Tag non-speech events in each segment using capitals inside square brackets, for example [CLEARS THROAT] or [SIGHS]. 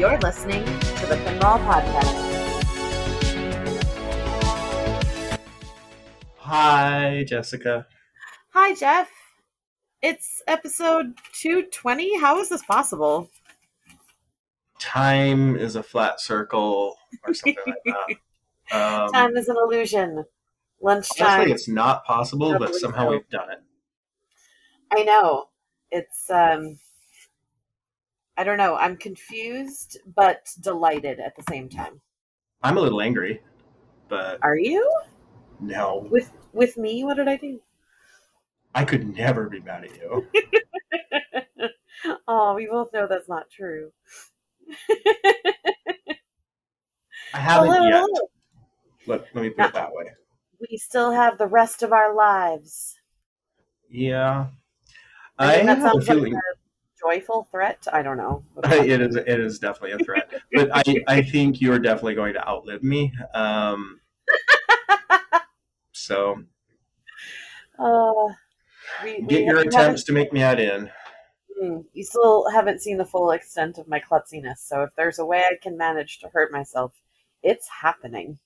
You're listening to the Pinball Podcast. Hi, Jessica. Hi, Jeff. It's episode 220. How is this possible? Time is a flat circle or something like that. [LAUGHS] Um, Time is an illusion. Lunchtime. honestly, it's not possible, but somehow so. we've done it. I know. It's um I don't know. I'm confused but delighted at the same time. I'm a little angry, but Are you? no, With with me? What did I do? I could never be mad at you. [LAUGHS] oh, we both know that's not true. [LAUGHS] I haven't Hello, yet. hello. Let, let me put it that way. We still have the rest of our lives. Yeah, I that have a sounds like feeling a joyful threat. I don't know. [LAUGHS] it is. It is definitely a threat, [LAUGHS] but I, I think you're definitely going to outlive me. Um, [LAUGHS] so Uh, we, we- get your we attempts to make me add in. hmm, You still haven't seen the full extent of my klutziness, so if there's a way I can manage to hurt myself, it's happening.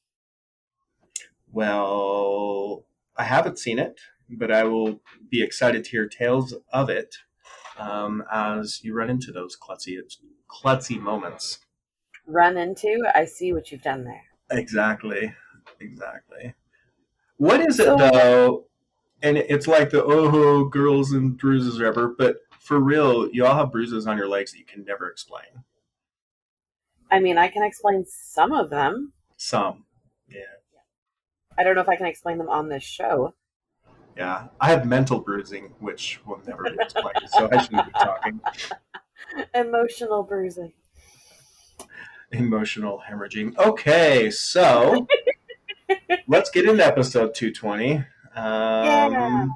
Well, I haven't seen it, but I will be excited to hear tales of it um, as you run into those klutzy, klutzy moments. Run into, I see what you've done there. Exactly, exactly. What is it So- though? And it's like the oh girls and bruises or whatever, but for real, you all have bruises on your legs that you can never explain. I mean, I can explain some of them. Some, yeah, I don't know if I can explain them on this show. Yeah. I have mental bruising, which will never be explained, so I shouldn't be talking. [LAUGHS] Emotional bruising. emotional hemorrhaging. Okay, so [LAUGHS] let's get into episode 220. Um, Yeah.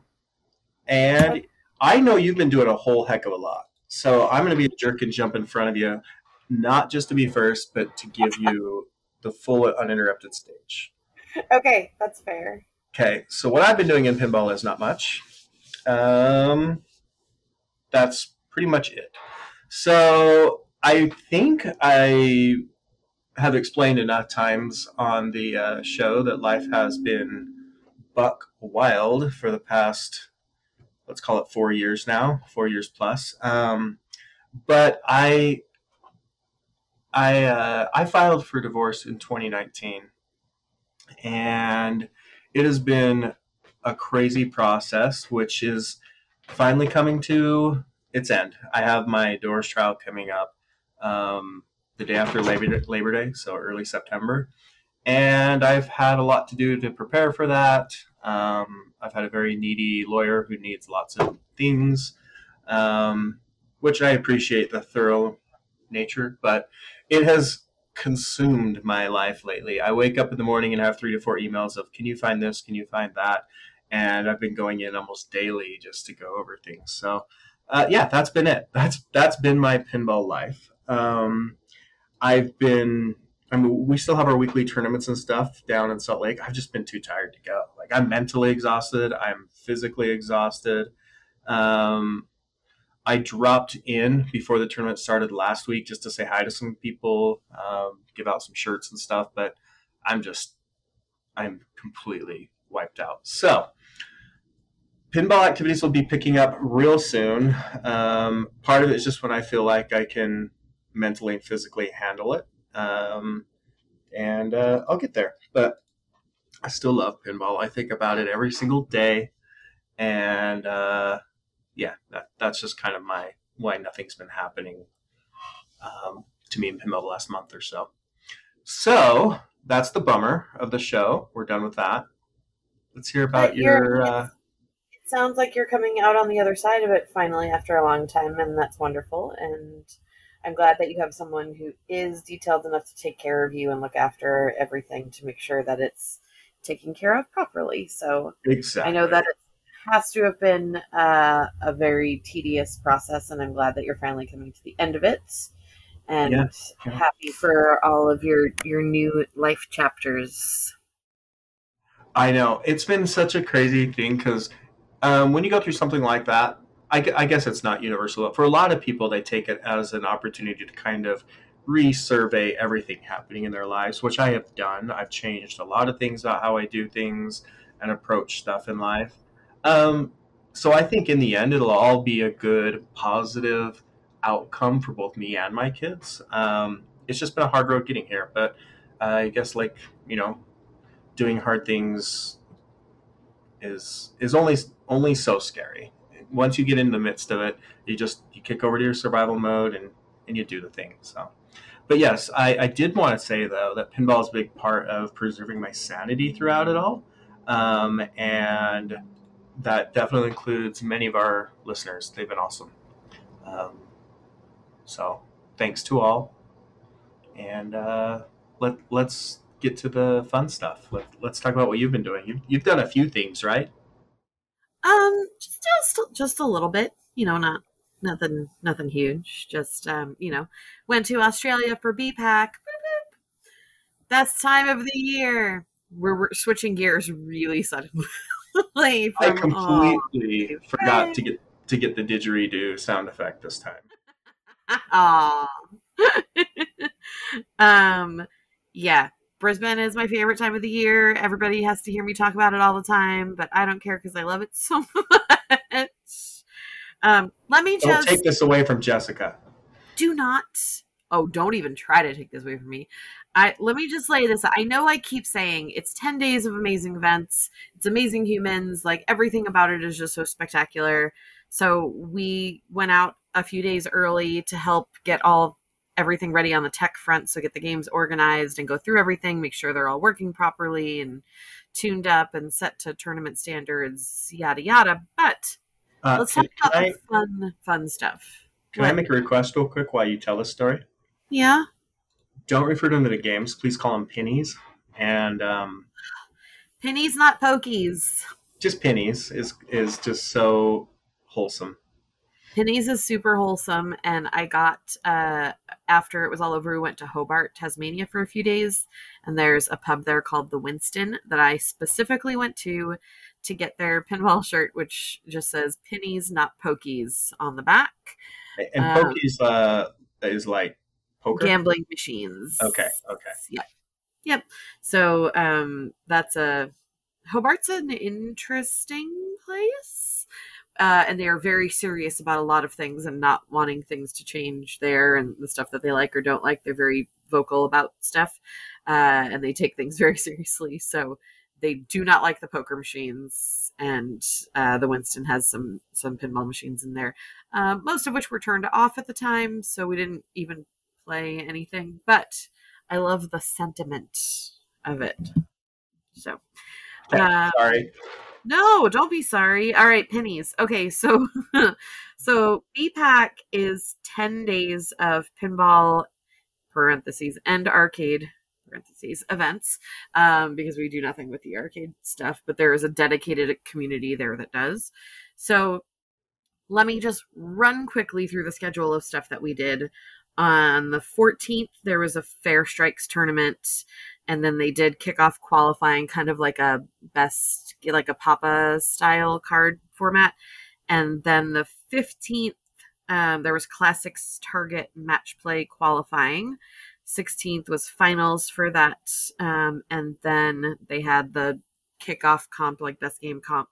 And I know you've been doing a whole heck of a lot. So I'm going to be a jerk and jump in front of you, not just to be first, but to give you the full uninterrupted stage. [LAUGHS] Okay, that's fair. Okay, so what I've been doing in pinball is not much. Um, that's pretty much it. So I think I have explained enough times on the uh, show that life has been buck wild for the past, let's call it four years now, four years plus. Um, but I, I, uh, I filed for divorce in 2019, and it has been a crazy process, which is finally coming to its end. I have my Doors trial coming up um, the day after Labor Day, Labor Day, so early September. And I've had a lot to do to prepare for that. Um, I've had a very needy lawyer who needs lots of things, um, which I appreciate the thorough nature, but it has consumed my life lately. I wake up in the morning and have three to four emails of, can you find this? Can you find that? And I've been going in almost daily just to go over things. So, uh, yeah, that's been it. That's that's been my pinball life. Um, I've been. I mean, we still have our weekly tournaments and stuff down in Salt Lake. I've just been too tired to go. Like I'm mentally exhausted. I'm physically exhausted. Um, I dropped in before the tournament started last week just to say hi to some people, um, give out some shirts and stuff. But I'm just, I'm completely wiped out. So, pinball activities will be picking up real soon. Um, part of it is just when I feel like I can mentally and physically handle it. Um, and uh, I'll get there. But I still love pinball. I think about it every single day. And uh, yeah, that, that's just kind of my why nothing's been happening um, to me in pinball the last month or so. So that's the bummer of the show. We're done with that. Let's hear about your. Uh, It sounds like you're coming out on the other side of it finally after a long time, and that's wonderful. And I'm glad that you have someone who is detailed enough to take care of you and look after everything to make sure that it's taken care of properly. So exactly. I know that it has to have been uh, a very tedious process, and I'm glad that you're finally coming to the end of it. And Yeah, yeah. happy for all of your your new life chapters. I know it's been such a crazy thing because um, when you go through something like that, I, I guess it's not universal. But for a lot of people, they take it as an opportunity to kind of resurvey everything happening in their lives, which I have done. I've changed a lot of things about how I do things and approach stuff in life. Um, so I think in the end, it'll all be a good, positive outcome for both me and my kids. Um, it's just been a hard road getting here, but uh, I guess like you know, doing hard things is is only only so scary. Once you get in the midst of it, you just you kick over to your survival mode and and you do the thing. So, but yes, I, I did want to say though that pinball is a big part of preserving my sanity throughout it all, um, and that definitely includes many of our listeners. They've been awesome. Um, so, thanks to all, and uh, let let's get to the fun stuff. Let, let's talk about what you've been doing. You, you've done a few things, right? Um, just just a little bit. You know, not nothing nothing huge. Just um, you know, went to Australia for BPAC. Best time of the year. We're, we're switching gears really suddenly. [LAUGHS] [LAUGHS] I completely oh, forgot to get to get the didgeridoo sound effect this time. [LAUGHS] [LAUGHS] Um, yeah, Brisbane is my favorite time of the year. Everybody has to hear me talk about it all the time, but I don't care because I love it so much. Um, let me don't just take this away from Jessica. Do not. Oh, don't even try to take this away from me. I let me just lay this. I know I keep saying it's ten days of amazing events. It's amazing humans. Like everything about it is just so spectacular. So we went out a few days early to help get all everything ready on the tech front. So get the games organized and go through everything, make sure they're all working properly and tuned up and set to tournament standards, yada yada. But uh, let's talk about I, fun, fun stuff. Can what? I make a request real quick while you tell this story? Yeah. Don't refer to them as games. Please call them pinnies. And um, pinnies, not pokies. Just pinnies is is just so wholesome. Pinnies is super wholesome, and I got uh, after it was all over. We went to Hobart, Tasmania, for a few days, and there's a pub there called the Winston that I specifically went to to get their [LAUGHS] pinball shirt, which just says "Pinnies, not Pokies" on the back. And um, Pokies uh, is like poker gambling machines. Okay. Okay. Yep. Yep. So um, that's a Hobart's an interesting place. Uh, and they are very serious about a lot of things and not wanting things to change there and the stuff that they like or don't like. They're very vocal about stuff uh, and they take things [LAUGHS] very seriously. So they do not like the poker machines, and uh, the Winston has some some pinball machines in there, uh, most of which were turned off at the time, so we didn't even play anything. But I love the sentiment of it. So, uh, sorry. No, don't be sorry. All right, pinnies. Okay, so [LAUGHS] so BPAC is 10 days of pinball parentheses and arcade parentheses events um, because we do nothing with the arcade stuff, but there is a dedicated community there that does. So let me just run quickly through the schedule of stuff that we did. On the 14th, there was a Fair Strikes tournament and then they did kick off qualifying kind of like a best like a papa style card format. And then the 15th um, there was classics target match play qualifying. 16th was finals for that um, and then they had the kickoff comp like best game comp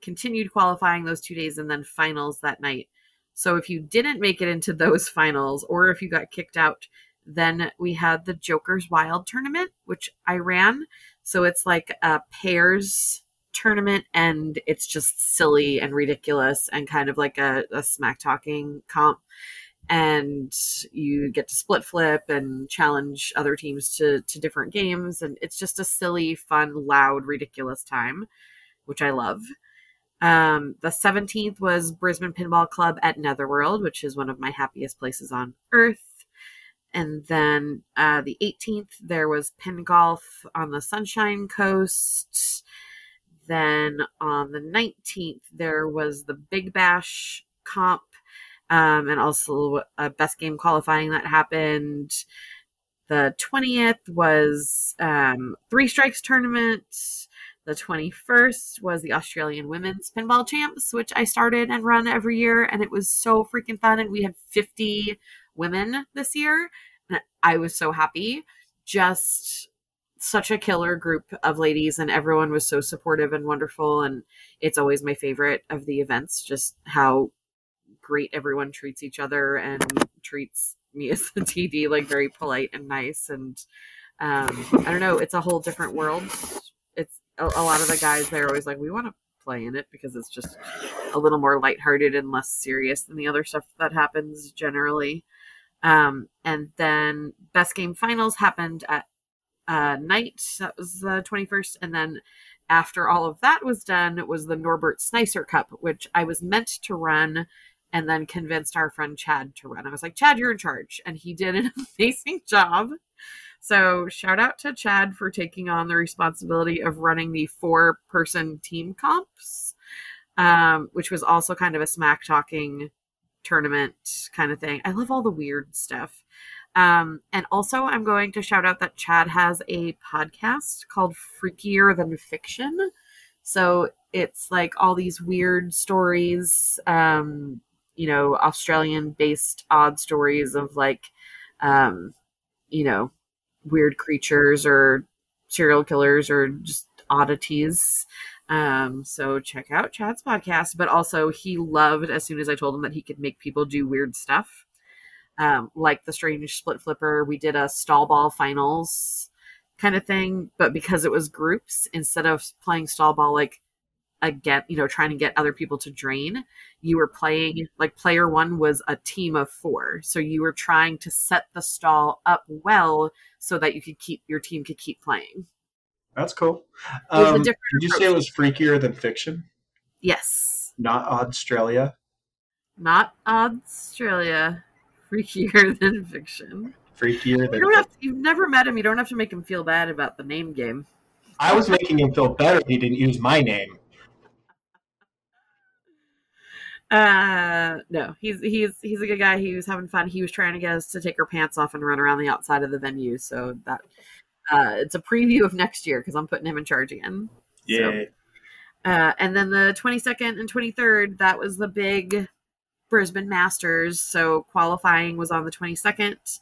continued qualifying those two days and then finals that night so if you didn't make it into those [LAUGHS] finals or if you got kicked out then we had the Joker's Wild tournament, which I ran. So it's like a pairs tournament and it's just silly and ridiculous and kind of like a, a smack talking comp. And you get to split flip and challenge other teams to, to different games. And it's just a silly, fun, loud, ridiculous time, which I love. Um, the 17th was Brisbane Pinball Club at Netherworld, which is one of my happiest places on earth. And then uh, the 18th, there was pin golf on the Sunshine Coast. Then on the 19th, there was the Big Bash comp um, and also a best game qualifying that happened. The 20th was um, Three Strikes tournament. The 21st was the Australian Women's Pinball Champs, which I started and run every year, and it was so freaking fun. And we had 50 women this year and I was so happy. Just such a killer group of ladies, and everyone was so supportive and wonderful. And it's always my favorite of the events, just how great everyone treats each other and treats me as the TD like very polite and nice. And um, I don't know, it's a whole different world. It's a, a lot of the guys they're always like, we want to play in it because it's just a little more lighthearted and less serious than the other stuff that happens generally. Um, and then best game finals happened at uh, night. That was the 21st. And then after all of that was done, was the Norbert Snicer Cup, which I was meant to run and then convinced our friend Chad to run. I was like, Chad, you're in charge. And he did an [LAUGHS] amazing job. So shout out to Chad for taking on the responsibility of running the four person team comps, um, which was also kind of a smack talking tournament kind of thing. I love all the weird stuff. Um, and also, I'm going to shout out that Chad has a podcast called Freakier Than Fiction. So it's like all these weird stories, um, you know, Australian based odd stories of like, um, you know, weird creatures or serial killers or just oddities. Um, so check out Chad's podcast. But also, he loved as soon as I told him that he could make people do weird stuff, um, like the strange split flipper. We did a stall ball finals kind of thing, but because it was groups, instead of playing stall ball like again, you know, trying to get other people to drain. You were playing like player one was a team of four. So you were trying to set the stall up well so that you could keep your team could keep playing. That's cool. Um, did you say it was freakier than fiction? Yes. Not Australia. Not Australia. Freakier [LAUGHS] than fiction. Freakier than. You don't have to, you've never met him. You don't have to make him feel bad about the name game. I was making him feel better. He didn't use my name. Uh, no, he's he's he's a good guy. He was having fun. He was trying to get us to take our pants off and run around the outside of the venue. So that uh, it's a preview of next year because I'm putting him in charge again. Yeah. So, uh, and then the 22nd and 23rd, that was the big Brisbane Masters. So qualifying was on the 22nd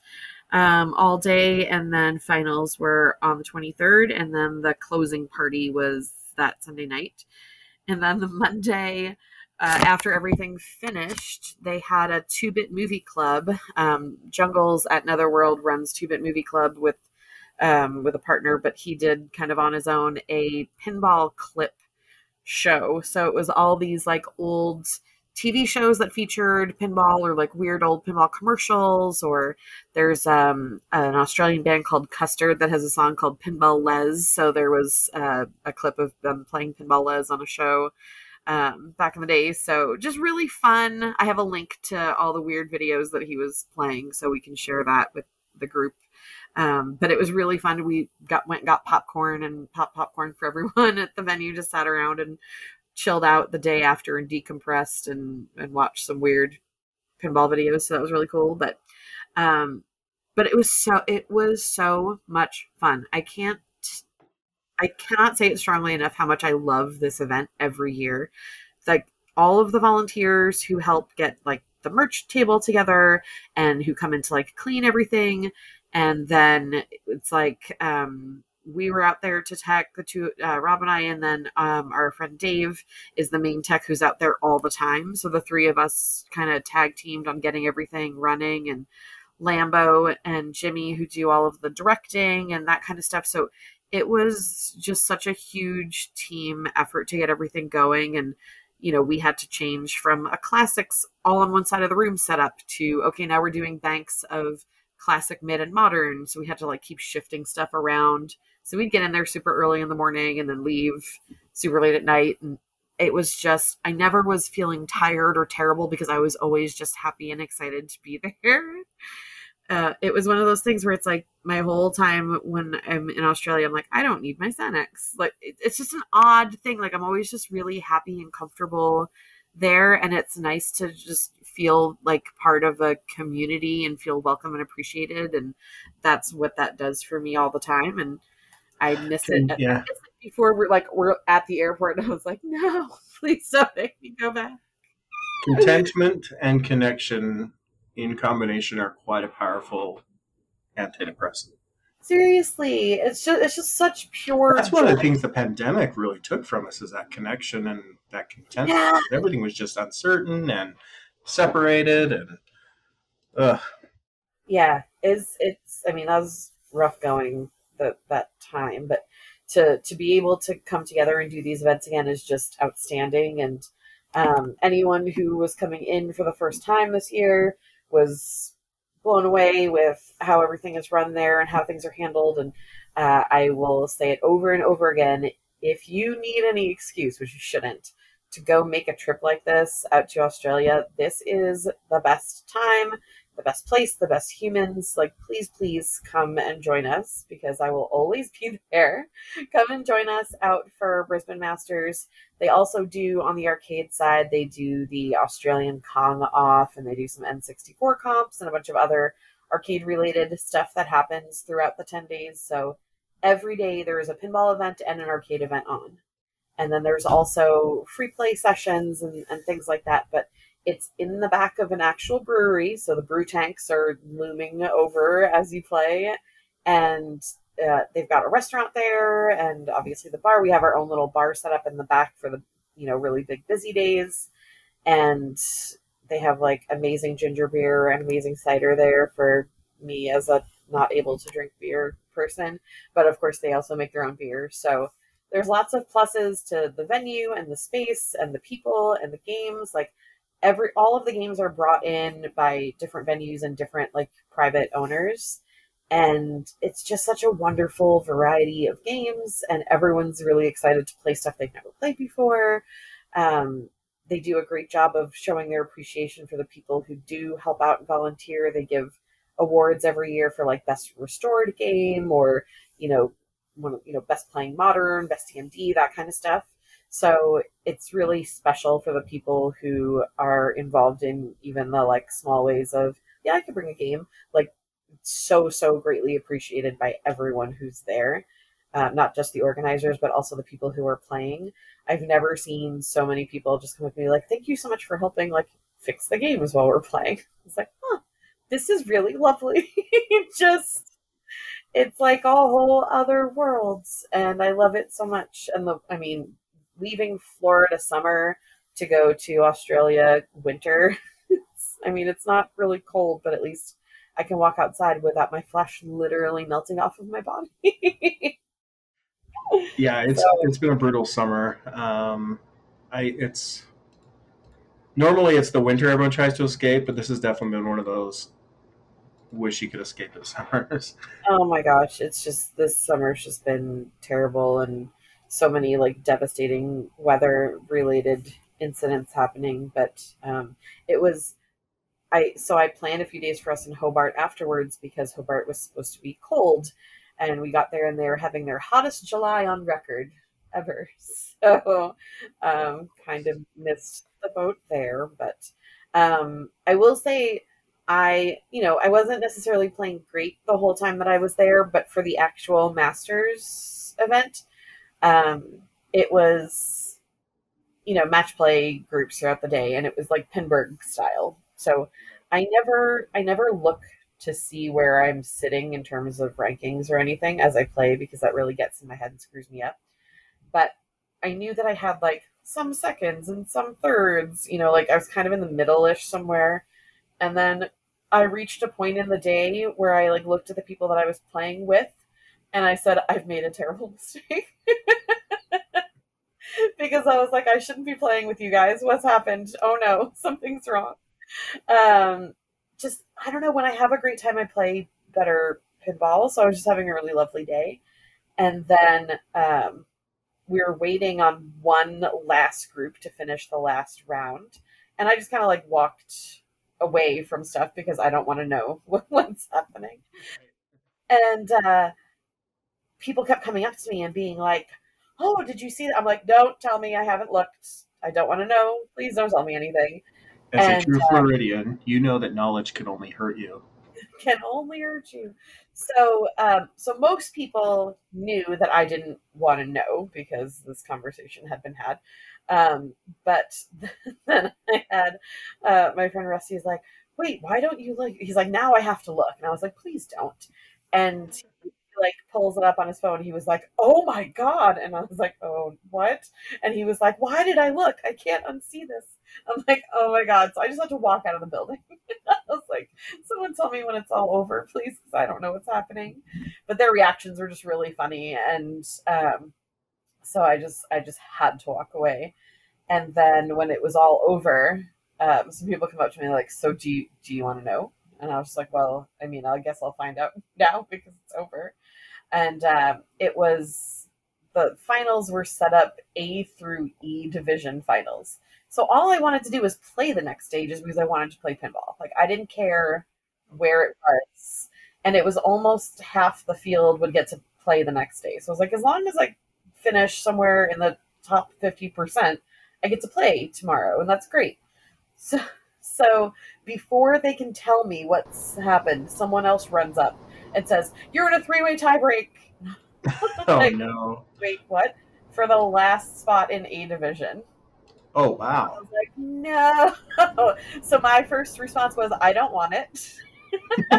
um, all day, and then finals were on the 23rd, and then the closing party was that Sunday night. And then the Monday, uh, after everything finished, they had a two bit movie club. Um, Jungles at Netherworld runs two bit movie club with um, with a partner, but he did kind of on his own a pinball clip show. So it was all these like old TV shows that featured pinball or like weird old pinball commercials. Or there's um, an Australian band called Custard that has a song called Pinball Les. So there was uh, a clip of them playing Pinball Les on a show um, back in the day. So just really fun. I have a link to all the weird videos that he was playing, so we can share that with the group. Um, but it was really fun. We got went got popcorn and pop popcorn for [LAUGHS] everyone at the venue. Just sat around and chilled out the day after and decompressed and and watched some weird pinball videos. So that was really cool. But um, but it was so it was so much fun. I can't I cannot say it strongly enough how much I love this event every year. Like all of the volunteers who help get like the merch table together and who come in to like clean everything. And then it's like um, we were out there to tech the two uh, Rob and I, and then um, our friend Dave is the main tech who's out there all the time. So the three of us kind of tag teamed on getting everything running and. Lambo and Jimmy who do all of the directing and that kind of stuff. So it was just such a huge team effort to get everything going. And you know we had to change from a classics all on one side of the room setup to okay now we're doing banks of classic mid and modern. So we had to like keep shifting stuff around. So we'd get in there super early in the morning and then leave super late at night. And it was just i never was feeling tired or terrible because i was always just happy and excited to be [LAUGHS] there uh, it was one of those things where it's like my whole time when I'm in Australia, I'm like, I don't need my Xanax. Like, it, it's just an odd thing. Like, I'm always just really happy and comfortable there. And it's nice to just feel like part of a community and feel welcome and appreciated. And that's what that does for me all the time. And I miss it. Yeah. Miss it before we're like, we're at the airport. And I was like, [LAUGHS] no, please don't make me go back. Contentment and connection in combination are quite a powerful antidepressant. Seriously, it's just it's just such pure. That's one of the things the pandemic really took from us is that connection and that contentment. Yeah. Everything was just uncertain and separated and ugh. yeah is it's i mean that was rough going that that time but to to be able to come together and do these events again is just outstanding and um, anyone who was coming in for the first time this year was blown away with how everything is run there and how things are handled. And uh, i will say it over and over again if you need any excuse which you shouldn't to go make a trip like this out to australia this is the best time the best place, the best humans. Like, please, please come and join us because I will always be [LAUGHS] there. Come and join us out for Brisbane Masters. They also do on the arcade side, they do the Australian Kong off and they do some N64 comps and a bunch of other arcade related stuff that happens throughout the 10 days. So every day there is a pinball event and an arcade event on. And then there's also free play sessions and, and things like that. But it's in the back of an actual brewery, so the brew tanks are looming over as you play, and uh, they've got a restaurant there, and obviously the bar. We have our own little bar set up in the back for the you know really big busy days, and they have like amazing ginger beer and amazing cider there for me as a not able to drink beer person, but of course they also make their own beer, so there's lots of pluses to the venue and the space and the people and the games like every all of the games are brought in by different venues and different like private owners. And it's just such a wonderful variety of games and everyone's really excited to play stuff they've never played before. Um, they do a great job of showing their appreciation for the people who do help out and volunteer. They give awards every year for like best restored game or you know one you know best playing modern best tmd that kind of stuff so it's really special for the people who are involved in even the like small ways of, yeah, I could bring a game. Like so, so greatly appreciated by everyone who's there. Uh, not just the organizers, but also the people who are playing. I've never seen so many people just come up to me like, "Thank you so much for helping like fix the games while we're playing." It's like, huh, this is really lovely. [LAUGHS] just, it's like a whole other world, and I love it so much. And the, I mean, leaving Florida summer to go to Australia winter. [LAUGHS] I mean, it's not really cold, but at least I can walk outside without my flesh literally melting off of my body. [LAUGHS] yeah, it's So- it's been a brutal summer. Um, I it's normally it's the winter everyone tries to escape, but this has definitely been one of those wish you could escape the [LAUGHS] summers. oh my gosh, it's just this summer's just been terrible and so many like devastating weather related incidents happening. But um, it was I so I planned a few days for us in Hobart afterwards because Hobart was supposed to be cold, and we got there and they were having their hottest July on record ever. [LAUGHS] So um, kind of missed the boat there, but um, I will say I you know I wasn't necessarily playing great the whole time that I was there, but for the actual Masters event, um, it was you know match play groups throughout the day, and it was like Pinburgh style. So I never I never look to see where I'm sitting in terms of rankings or anything as I play because that really gets in my head and screws me up. But I knew that I had like some seconds and some thirds, you know, like I was kind of in the middle ish somewhere. And then I reached a point in the day where I like looked at the people that I was playing with and I said, I've made a terrible [LAUGHS] mistake. because I was like, I shouldn't be playing with you guys. What's happened? Oh no, [LAUGHS] something's wrong. Um, just I don't know. When I have a great time, I play better pinball. So I was just having a really lovely day, and then um, we were waiting on one last group to finish the last round, and I just kind of like walked away from stuff because I don't want to know [LAUGHS] what's happening. And uh, people kept coming up to me and being like, "Oh, did you see that?" I'm like, "Don't tell me. I haven't looked. I don't want to know. Please don't tell me anything." As And, a true Floridian, you know that knowledge can only hurt you. [LAUGHS] can only hurt you. So, um, so most people knew that I didn't want to know because this conversation had been had. Um, but [LAUGHS] then I had uh, my friend Rusty is like, wait, why don't you look? He's like, now I have to look. And I was like, please don't. And like pulls it up on his phone. He was like, oh my God. And I was like, oh, what? And he was like, why did I look? I can't unsee this. I'm like, oh my God. So I just had to walk out of the building. [LAUGHS] I was like, someone tell me when it's all over, please, because I don't know what's happening. But their reactions were just really funny. And um, so I just, I just had to walk away. And then when it was all over, um, some people come up to me like, "So do you do you want to know?" And I was just like, "Well, I mean, I guess I'll find out [LAUGHS] now because it's over." And um, it was the finals were set up A through E division finals. So all I wanted to do was play the next stage, just because I wanted to play pinball. Like I didn't care where it was, and it was almost half the field would get to play the next day. So I was like, as long as I finish somewhere in the top fifty percent, I get to play tomorrow, and that's great. [LAUGHS] So, so before they can tell me what's happened, someone else runs up and says, "You're in a three-way tiebreak." [LAUGHS] oh Like, no! Wait, what? For the last spot in A division. Oh wow. I was like, no. [LAUGHS] So my first response was, I don't want it. [LAUGHS]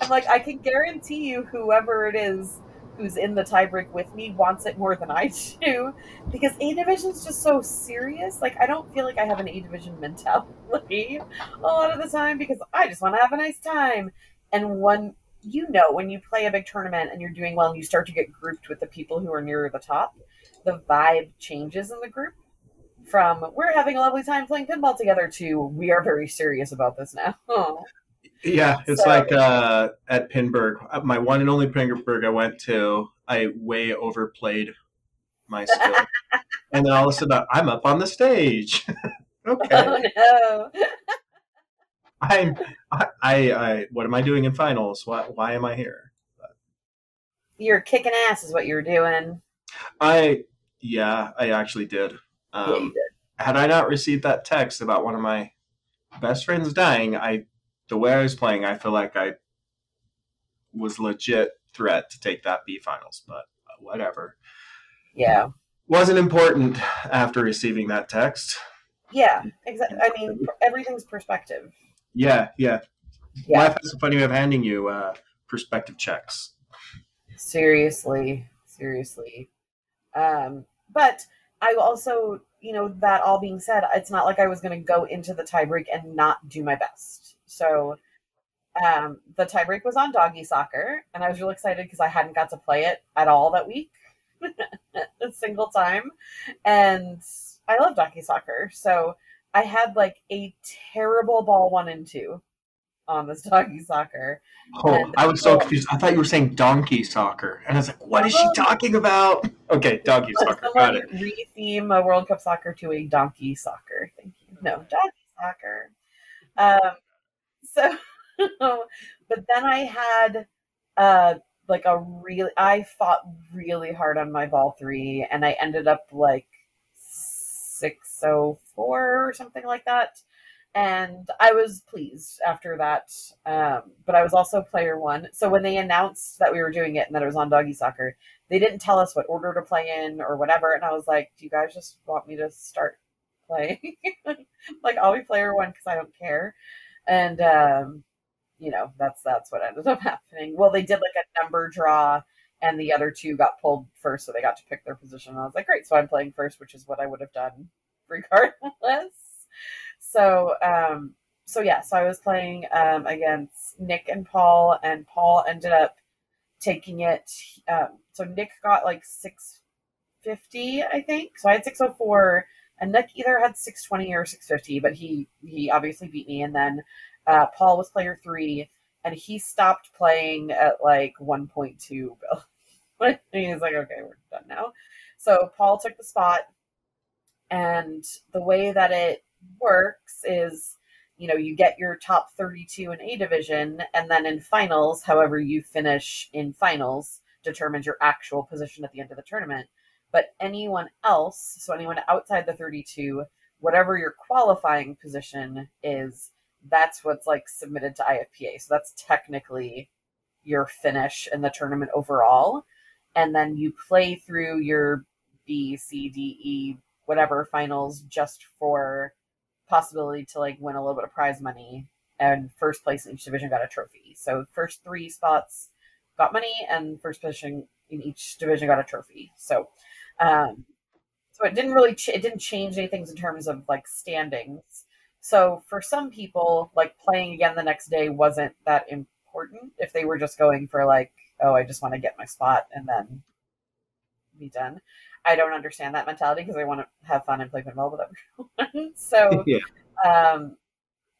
I'm like, I can guarantee you, whoever it is who's in the tiebreak with me wants it more than I do, because A division is just so serious. Like, I don't feel like I have an A division mentality a lot of the time because I just want to have a nice time. And when you know, when you play a big tournament and you're doing well, and you start to get grouped with the people who are nearer the top, the vibe changes in the group from we're having a lovely time playing pinball together to we are very serious about this now. [LAUGHS] Yeah, it's So- like uh, at Pinburgh, uh, my one and only Pinburgh I went to. I way overplayed my skill, [LAUGHS] and then all of a sudden I'm up on the stage. [LAUGHS] okay, Oh no. I'm. I, I, I. What am I doing in finals? Why? Why am I here? You're kicking ass is what you're doing. I. Yeah, I actually did. Yeah, Um, did. had I not received that text about one of my best friends dying, I the way I was playing, I feel like I was legit threat to take that B finals, but whatever. Yeah. Wasn't important after receiving that text. Yeah. Exactly. I mean, everything's perspective. Yeah, yeah. Yeah. Life has a funny way of handing you uh, perspective checks. Seriously. Seriously. Um, but I also, you know, that all being said, it's not like I was going to go into the tiebreak and not do my best. So um, the tiebreak was on doggy soccer, and I was really excited because I hadn't got to play it at all that week, [LAUGHS] a single time. And I love doggy soccer. So I had like a terrible ball one and two on this doggy soccer. Oh, And- I was so confused. I thought you were saying donkey soccer, and I was like, "What is she talking about?" Okay, donkey soccer. Got it. retheme a World Cup soccer to a donkey soccer. Thank you. No, donkey soccer. Um, so, [LAUGHS] but then I had uh, like a really, I fought really hard on my ball three, and I ended up like six oh four or something like that. And I was pleased after that. Um, but I was also player one. So when they announced that we were doing it and that it was on doggy soccer, they didn't tell us what order to play in or whatever. And I was like, do you guys just want me to start playing? [LAUGHS] like, I'll be player one because I don't care. And, um, you know, that's, that's what ended up [LAUGHS] happening. Well, they did like a number draw and the other two got pulled first. So they got to pick their position. And I was like, great. So I'm playing first, which is what I would have done [LAUGHS] regardless. So, um, so yeah, so I was playing, um, against Nick and Paul and Paul ended up taking it. Um, so Nick got like 650, I think. So I had 604 and Nick either had 620 or 650, but he, he obviously beat me. And then, uh, Paul was player three and he stopped playing at like 1.2 bill. [LAUGHS] and he's like, okay, we're done now. So Paul took the spot and the way that it works is you know you get your top 32 in a division and then in finals however you finish in finals determines your actual position at the end of the tournament but anyone else so anyone outside the 32 whatever your qualifying position is that's what's like submitted to ifpa so that's technically your finish in the tournament overall and then you play through your b c d e whatever finals just for possibility to like win a little bit of prize money, and first place in each division got a trophy. So first three spots got money, and first position in each division got a trophy. So, um, so it didn't really ch- it didn't change anything in terms of like standings. So for some people, like playing again the next day wasn't that important if they were just going for like, oh, I just want to get my spot and then be done. I don't understand that mentality because I want to have fun and play pinball with everyone. [LAUGHS] so, [LAUGHS] Yeah. um,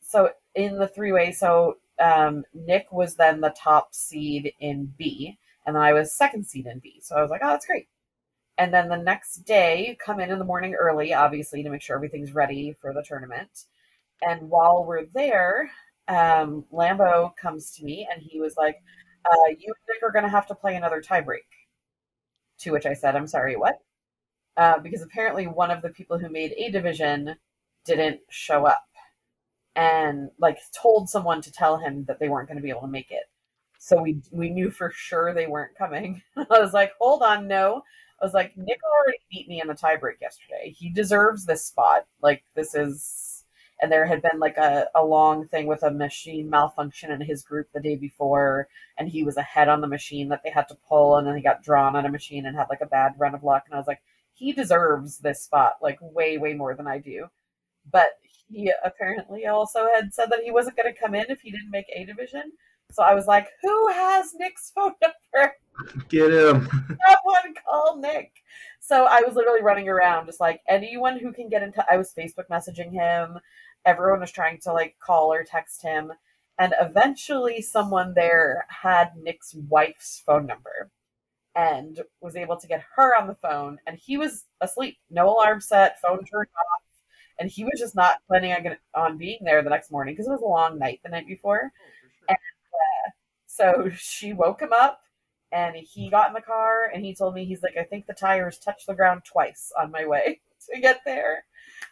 so in the three way, so um, Nick was then the top seed in B, and then I was second seed in B. So I was like, oh, that's great. And then the next day, come in in the morning early, obviously, to make sure everything's ready for the tournament. And while we're there, um, Lambo comes to me and he was like, uh, You and Nick are going to have to play another tiebreak. To which I said, I'm sorry, what? Uh, because apparently one of the people who made A Division didn't show up and like told someone to tell him that they weren't going to be able to make it. So we we knew for sure they weren't coming. [LAUGHS] I was like, hold on, no. I was like, Nick already beat me in the tiebreak yesterday. He deserves this spot. Like this is and there had been like a, a long thing with a machine malfunction in his group the day before and he was ahead on the machine that they had to pull and then he got drawn on a machine and had like a bad run of luck and I was like, he deserves this spot like way, way more than I do. But he apparently also had said that he wasn't going to come in if he didn't make A division. So I was like, who has Nick's phone [LAUGHS] number? Get him. [LAUGHS] Someone call Nick. So I was literally running around, just like anyone who can get into. I was Facebook messaging him. Everyone was trying to like call or text him, and eventually someone there had Nick's wife's phone number, and was able to get her on the phone. And he was asleep, no alarm set, phone turned off, and he was just not planning on on being there the next morning because it was a long night the night before. And uh, so she woke him up and he got in the car and he told me he's like i think the tires touched the ground twice on my way [LAUGHS] to get there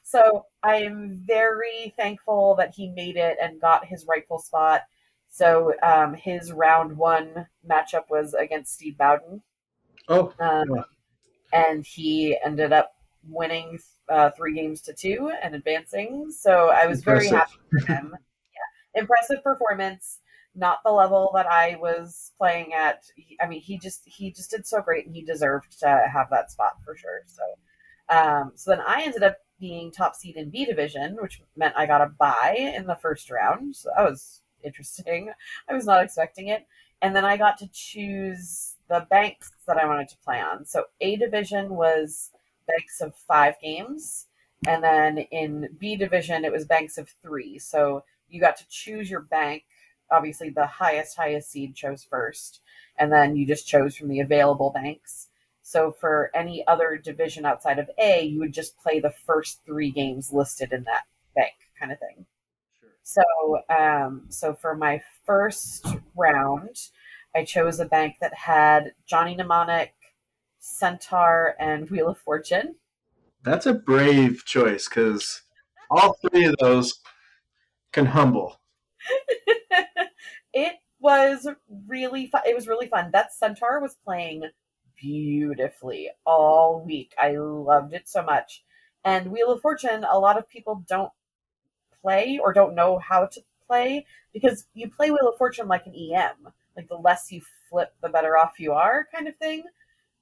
so i'm very thankful that he made it and got his rightful spot. So um, his round one matchup was against steve bowden. Oh, um, Yeah. and he ended up winning uh, three games to two and advancing. So i was very happy for [LAUGHS] him. Yeah. Impressive performance. Not the level that I was playing at. I mean, he just he just did so great, and he deserved to have that spot for sure. So, um, so then I ended up being top seed in B division, which meant I got a bye in the first round. So that was interesting. [LAUGHS] I was not expecting it, and then I got to choose the banks that I wanted to play on. So A division was banks of five games, and then in B division it was banks of three. So you got to choose your bank obviously the highest highest seed chose first and then you just chose from the available banks so for any other division outside of a you would just play the first three games listed in that bank kind of thing Sure. so um so for my first round i chose a bank that had johnny mnemonic centaur and wheel of fortune That's a brave choice because all three of those can humble. [LAUGHS] it was really fun. It was really fun. That centaur was playing beautifully all week. I loved it so much. And Wheel of Fortune, a lot of people don't play or don't know how to play because you play Wheel of Fortune like an EM. Like the less you flip, the better off you are, kind of thing.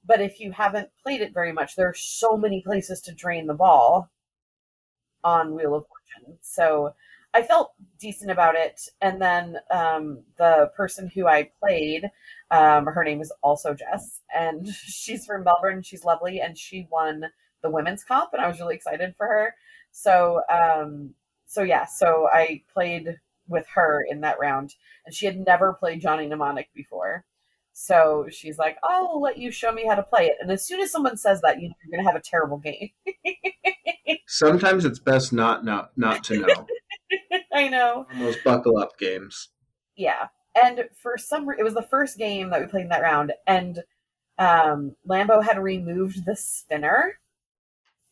But if you haven't played it very much, there are so many places to drain the ball on Wheel of Fortune. So I felt decent about it. And then um, the person who I played, um, her name is also Jess, and [LAUGHS] she's from Melbourne. She's lovely, and she won the women's comp, and I was really excited for her. So, um, so yeah, so I played with her in that round, and she had never played Johnny Mnemonic before. So she's like, "I'll let you show me how to play it." And as soon as someone says that, you know you're gonna have a terrible game. [LAUGHS] Sometimes it's best not not not to know. I know. Those buckle up games. yeah and for some re- it was the first game that we played in that round and um lambo had removed the spinner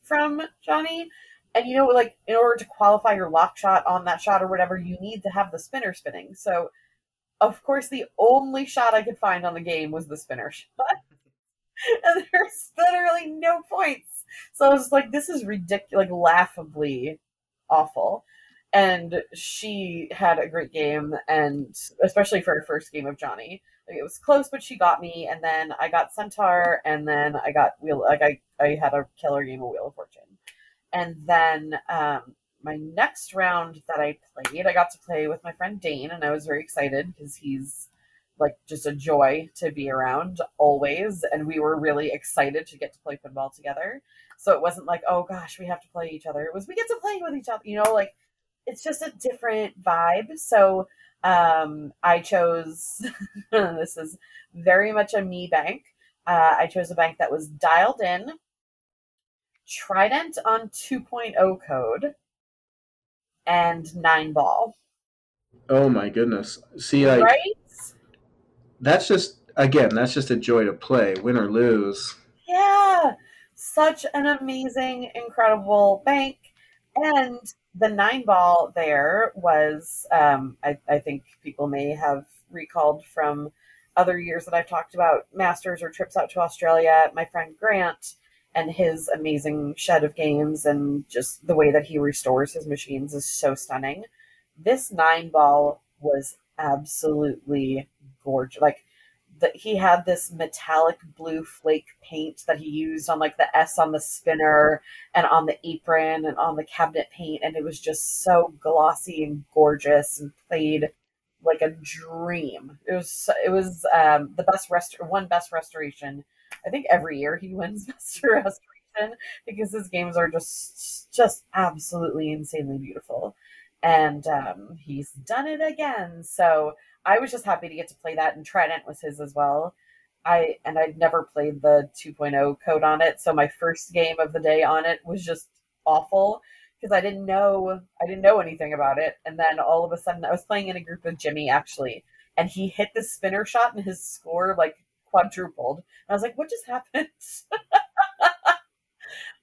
from johnny and you know like in order to qualify your lock shot on that shot or whatever you need to have the spinner spinning so of course the only shot i could find on the game was the spinner [LAUGHS] shot and there's literally no points so i was like this is ridiculous like laughably awful. And she had a great game, and especially for her first game of Johnny, like it was close, but she got me. And then I got Centaur, and then I got Wheel. Like I, I had a killer game of Wheel of Fortune, and then um, my next round that I played, I got to play with my friend Dane, and I was very excited because he's like just a joy to be around always. And we were really excited to get to play football together. So it wasn't like, oh gosh, we have to play each other. It was we get to play with each other, you know, like it's just a different vibe. So um, I chose [LAUGHS] this is very much a me bank. Uh, I chose a bank that was dialed in, Trident on 2.0 code, and nine ball. Oh my goodness! See, like right? that's just again, that's just a joy to play, win or lose. Yeah, such an amazing, incredible bank, and the nine ball there was. Um, I, I think people may have recalled from other years that I've talked about masters or trips out to Australia. My friend Grant and his amazing shed of games and just the way that he restores his machines is so stunning. This nine ball was absolutely gorgeous. Like that he had this metallic blue flake paint that he used on like the S on the spinner and on the apron and on the cabinet paint and it was just so glossy and gorgeous and played like a dream. It was it was um, the best rest one best restoration I think every year he [LAUGHS] wins best Restoration because his games are just just absolutely insanely beautiful. And um, he's done it again. So I was just happy to get to play that, and Trident was his as well. I and I'd never played the 2.0 code on it, so my first game of the day on it was just awful because I didn't know I didn't know anything about it. And then all of a sudden, I was playing in a group with Jimmy actually, and he hit the spinner shot, and his score like quadrupled. And I was like, what just happened? [LAUGHS]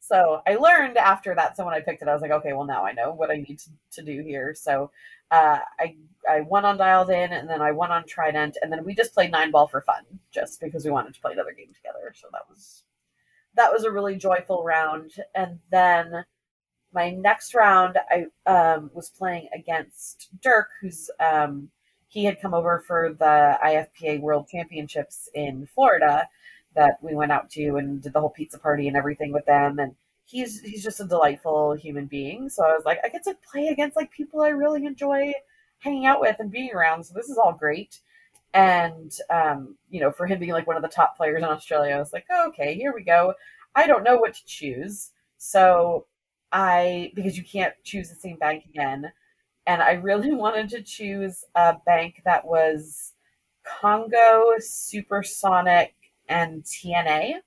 so I learned after that. So when I picked it, I was like, okay, well now I know what I need to, to do here. So uh, I I won on dialed in, and then I won on Trident, and then we just played nine ball for fun, just because we wanted to play another game together. So that was that was a really joyful round. And then my next round, I um, was playing against Dirk, who's um, he had come over for the IFPA World Championships in Florida that we went out to and did the whole pizza party and everything with them and he's he's just a delightful human being. So I was like I get to play against like people I really enjoy hanging out with and being around. So this is all great. And um, you know for him being like one of the top players in Australia I was like oh, okay here we go. I don't know what to choose. So I because you can't choose the same bank again. And I really [LAUGHS] wanted to choose a bank that was Congo, Supersonic, and TNA.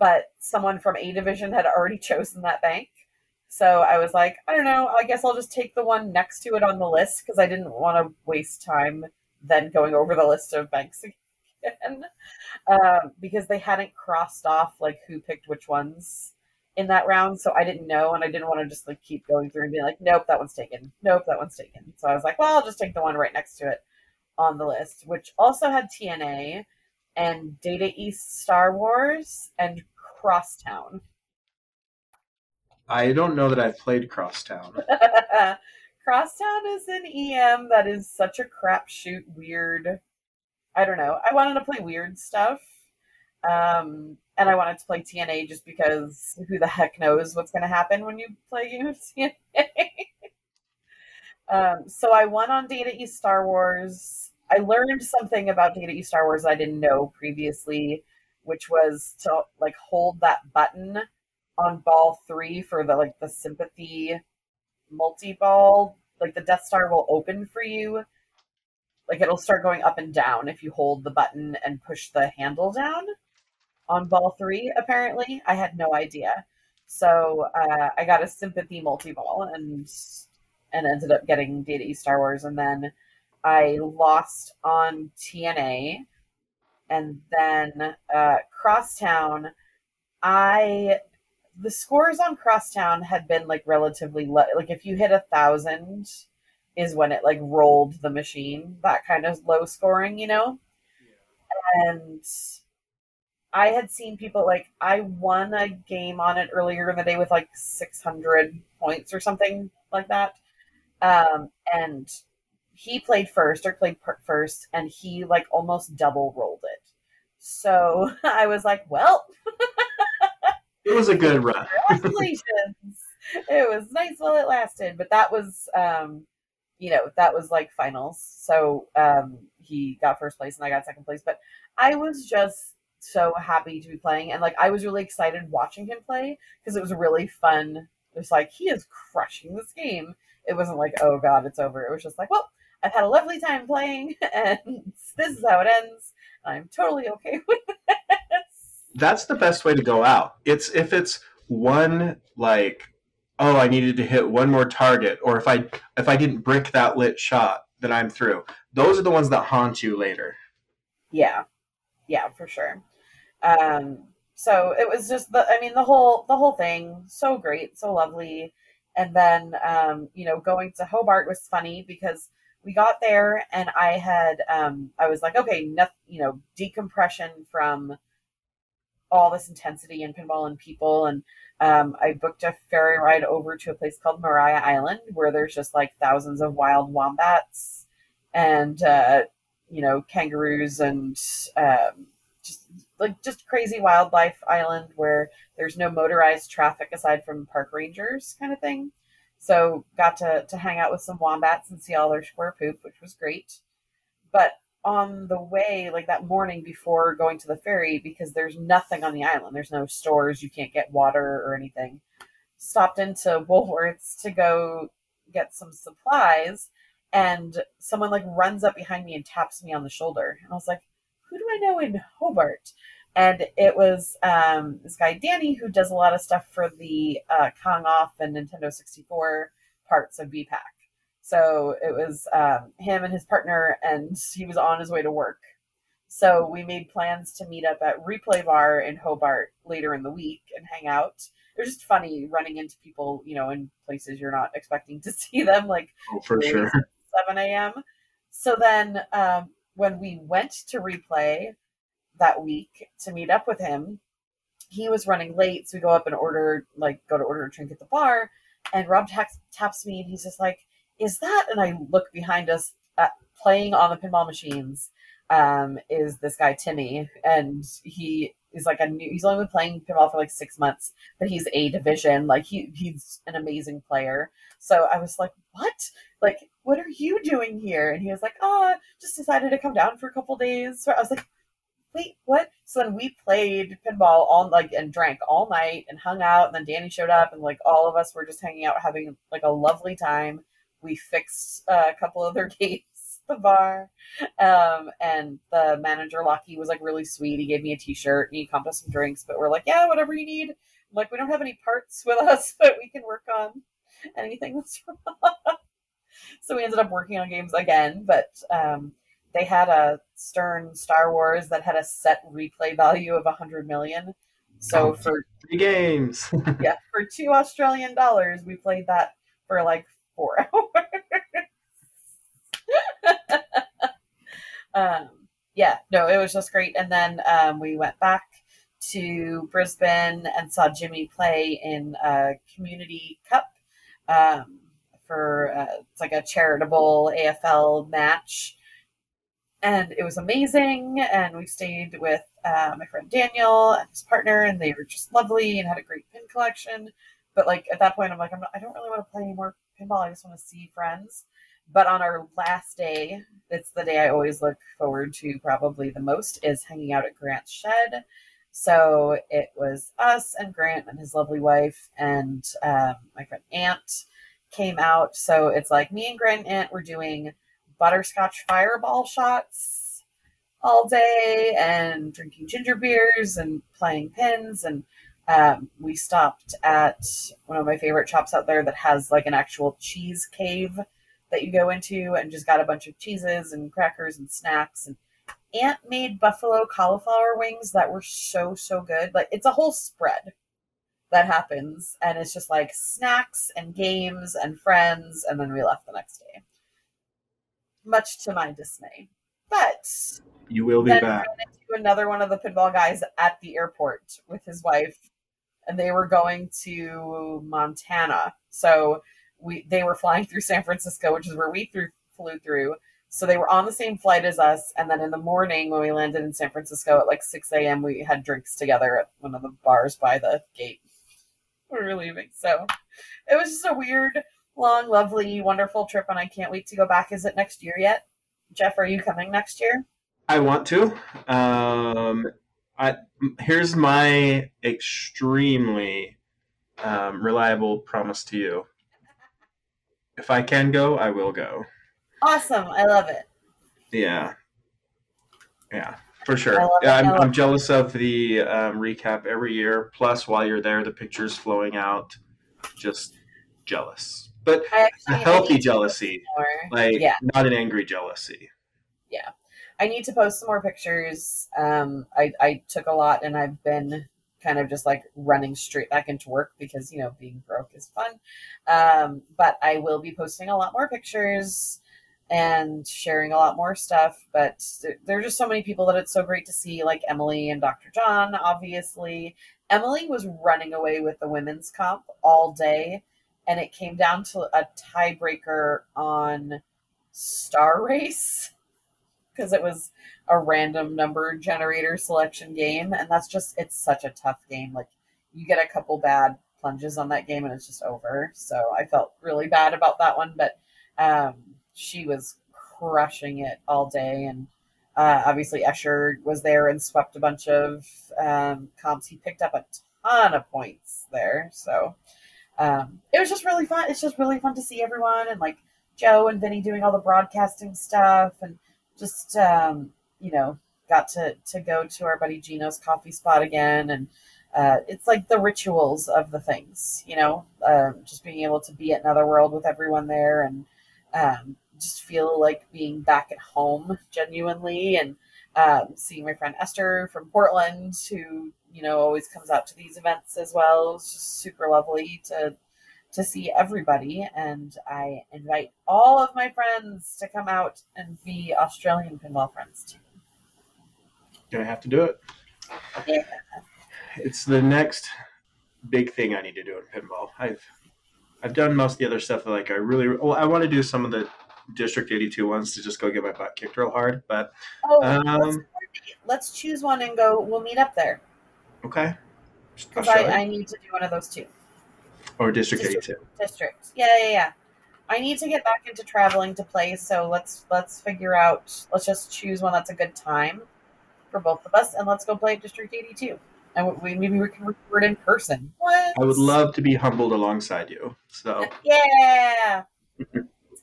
But someone from A Division had already [LAUGHS] chosen that bank. So I was like, I don't know, I guess I'll just take the one next to it on the list because I didn't want to waste time then going over the list of banks [LAUGHS] again. Um, because they hadn't crossed off like who picked which ones in that round, so I didn't know, and I didn't want to just like keep going through and be like, nope, that one's taken, nope, that one's taken. So I was like, well, I'll just take the one right next to it on the list, which also had TNA and Data East Star Wars and Crosstown. I don't know that I've played Crosstown. [LAUGHS] Crosstown is an EM that is such a crapshoot, weird. I don't know. I wanted to play weird stuff. Um, and I wanted to play TNA just because who the heck knows what's going to happen when you play [LAUGHS] a game of TNA. um, so I won on Data East Star Wars. I learned something about Data East Star Wars I didn't know previously, which was to like hold that button on ball three for the like the sympathy multi ball. Like the Death Star will open for you. Like it'll start going up and down if you hold the button and push the handle down on ball three, apparently. I had no idea. So uh, I got a sympathy multi ball and and ended up getting Data East Star Wars. And then I lost on TNA. And then uh, Crosstown, I the scores on Crosstown had been like relatively low. Like if you hit a thousand, is when it like rolled the machine. That kind of low scoring, you know. Yeah. And I had seen people like I won a game on it earlier in the day with like 600 points or something like that. Um, and he played first or played first, and he like almost double rolled it. So [LAUGHS] I was like, well, [LAUGHS] it was a good run. Congratulations. it was nice while it lasted, but that was, um, you know, that was like finals. So um, he got first place and I got second place. But I was just so happy to be playing, and like I was really excited watching him play because it was really fun. It was like he is crushing this game. It wasn't like, oh god, it's over. It was just like, well, I've had a lovely time playing, [LAUGHS] and this is how it ends. I'm totally okay [LAUGHS] with this. That's the best way to go out. It's if it's one like, oh, I needed to hit one more target, or if I if I didn't brick that lit shot, then I'm through. Those are the ones that haunt you later. Yeah, yeah, for sure. Um, so it was just the, I mean, the whole the whole thing so great, so lovely. And then, um, you know, going to Hobart was funny because we got there and I had um, I was like, okay, nothing, you know, decompression from all this intensity and pinball and people and um, I booked a ferry ride over to a place called Maria Island where there's just like thousands of wild wombats and uh, you know kangaroos and um, just like just crazy wildlife island where there's no motorized traffic aside from park rangers kind of thing. So got to to hang out with some wombats and see all their square poop, which was great. But on the way, like that morning before going to the ferry, because there's nothing on the island. There's no stores, you can't get water or anything. Stopped into Woolworths to go get some supplies, and someone like runs up behind me and taps me on the shoulder. And I was like, who do I know in Hobart? And it was um, this guy, Danny, who does a lot of stuff for the uh, Kong Off and Nintendo 64 parts of BPAC. So it was um, him and his partner, and he was on his way to work. So we made plans to meet up at Replay Bar in Hobart later in the week and hang out. It was just funny running into people, you know, in places you're not expecting to [LAUGHS] see them, like oh, for sure 7 a.m. So then um, when we went to replay that week to meet up with him, he was running late. So we go up and order, like, go to order a drink at the bar. And Rob taps, taps me and he's just like, Is that? And I look behind us at, playing on the pinball machines um, is this guy, Timmy. And he is like a new, he's only been playing pinball for like six months, but he's A division. Like, he, he's an amazing player. So I was like, What? Like, what are you doing here? And he was like, oh, just decided to come down for a couple days. So I was like, wait, what? So then we played pinball all like and drank all night and hung out. And then Danny showed up and like all of us were just hanging out, having like a lovely time. We fixed uh, a couple other [LAUGHS] games, the bar. Um, and the manager Lucky was like really sweet. He gave me a t-shirt and he comped us some drinks, but we're like, yeah, whatever you need. I'm like, we don't have any parts with [LAUGHS] us, but we can work on anything that's [LAUGHS] wrong so we ended up working on games again, but um, they had a Stern Star Wars that had a set replay value of 100 million. So oh, for three games, [LAUGHS] yeah, for two Australian dollars, we played that for like four [LAUGHS] hours. [LAUGHS] um, yeah, no, it was just great. And then um, we went back to Brisbane and saw Jimmy play in a community cup. Um, for uh, it's like a charitable AFL match, and it was amazing. And we stayed with uh, my friend Daniel and his partner, and they were just lovely and had a great pin collection. But like at that point, I'm like, I'm not, I don't really want to play any more pinball. I just want to see friends. But on our last day, it's the day I always look forward to probably the most is hanging out at Grant's shed. So it was us and Grant and his lovely wife and um, my friend Aunt came out. So it's like me and Grant and Aunt were doing butterscotch fireball shots all day and drinking ginger beers and playing pins. And um, we stopped at one of my favorite shops out there that has like an actual cheese cave that you go into and just got a bunch of cheeses and crackers and snacks. And Aunt made buffalo cauliflower wings that were so, so good. Like it's a whole spread that happens and it's just like snacks and games and friends and then we left the next day much to my dismay But You will be back. ran into another one of the pinball guys at the airport with his wife, and they were going to Montana. So we they were flying through San Francisco, which is where we through, flew through. So they were on the same flight as us, and then in the morning when we landed in San Francisco at like six a.m., we had drinks together at one of the bars by the gate. We were leaving, so it was just a weird, long, lovely, wonderful trip, and I can't wait to go back. Is it next year yet? Jeff, are you coming next year? I want to. Um, I here's my extremely um, reliable promise to you. If I can go, I will go. Awesome. I love it. Yeah, yeah, for sure. Yeah, I'm, I'm jealous of the um, recap every year. Plus, while you're there, the pictures flowing out. Just jealous, but a healthy jealousy, like yeah, not an angry jealousy. Yeah, I need to post some more pictures. Um, I I took a lot, and I've been kind of just like running straight back into work because you know being broke is fun. Um, but I will be posting a lot more pictures and sharing a lot more stuff. But there, there are just so many people that it's so great to see, like Emily and Dr. John. Obviously, Emily was running away with the women's comp all day, and it came down to a tiebreaker on Star Race because it was a random number generator selection game, and that's just it's such a tough game. Like you get a couple bad plunges on that game, and it's just over. So I felt really bad about that one, but um, she was crushing it all day, and uh, obviously Escher was there and swept a bunch of um, comps. He picked up a ton of points there, so um, it was just really fun. It's just really fun to see everyone and like Joe and Vinny doing all the broadcasting stuff and just um, you know got to to go to our buddy Gino's coffee spot again and uh, it's like the rituals of the things you know um, just being able to be at another world with everyone there and um, just feel like being back at home genuinely and um, seeing my friend Esther from Portland who you know always comes out to these events as well it's just super lovely to to see everybody and I invite all of my friends to come out and be Australian pinball friends too. Gonna have to do it. Yeah. It's the next big thing I need to do in pinball. I've I've done most of the other stuff. Like I really, well, I want to do some of the District 82 ones to just go get my butt kicked real hard. But Oh, let's, um, let's choose one and go. We'll meet up there okay, because I, I need to do one of those too. or District District. 82. District. Yeah, yeah, yeah. I need to get back into traveling to play, so let's let's figure out. Let's just choose one that's a good time for both of us, and let's go play District 82. And we maybe we can record in person. What? I would love to be humbled alongside you. So Yeah.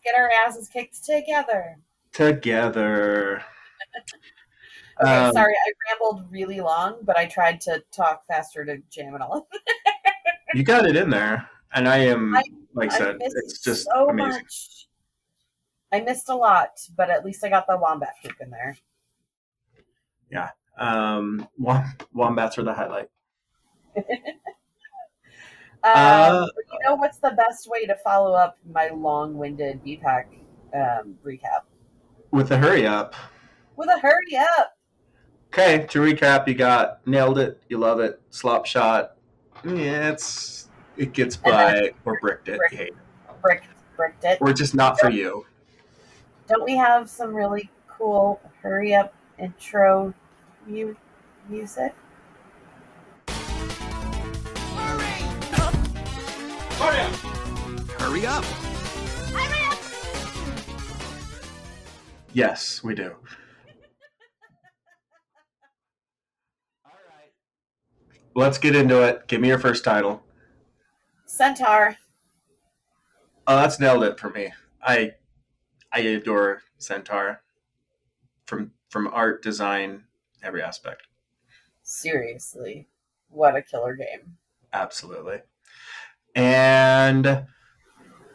Get our asses kicked together. together. [LAUGHS] Okay, Um, sorry, I rambled really long, but I tried to talk faster to jam it all. [LAUGHS] You got it in there, and I am I- like I said, it's just so amazing. much. I missed a lot, but at least I got the wombat poop in there. Yeah, um, wom- wombats are the highlight. [LAUGHS] Um, Uh, you know what's the best way to follow up my long-winded BPAC um, recap? With a hurry up. With a hurry up. Okay, to recap, you got nailed it, you love it, slop shot. Yeah, it's it gets by or bricked it, you hate it. Bricked, bricked it. or just not for you. Don't we have some really cool hurry up intro mu- music? Hurry up! Yes, we do. [LAUGHS] All right, let's get into it. Give me your first title. Centaur. Oh, that's nailed it for me. I I adore Centaur from from art, design, every aspect. Seriously, what a killer game. Absolutely. And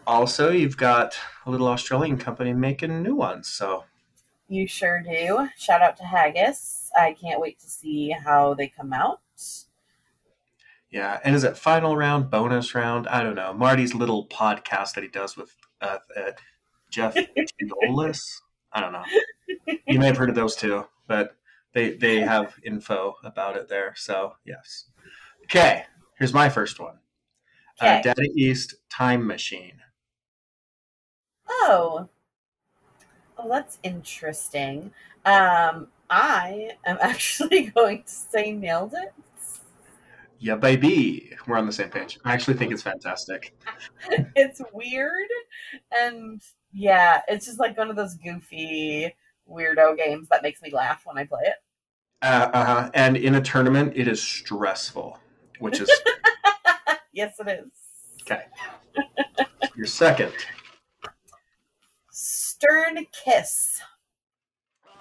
also, you've got a little Australian company making new ones. So, You sure do. Shout out to Haggis. I can't wait to see how they come out. yeah. And is it final round, bonus round? I don't know. Marty's little podcast that he does with uh, uh, Jeff Dolis. I don't know. you may have heard of those too, but they they have info about it there. So yes. Okay, here's my first one. Uh, Data East Time Machine. Oh. Oh, that's interesting. Um, I am [LAUGHS] actually going to say nailed it. Yeah, baby. We're on the same page. I actually think it's fantastic. [LAUGHS] It's weird and yeah, it's just like one of those goofy weirdo games that makes me laugh when I play it. Uh, uh-huh. And in a tournament, it is stressful, which is [LAUGHS] yes, it is. okay. Your second. Stern Kiss.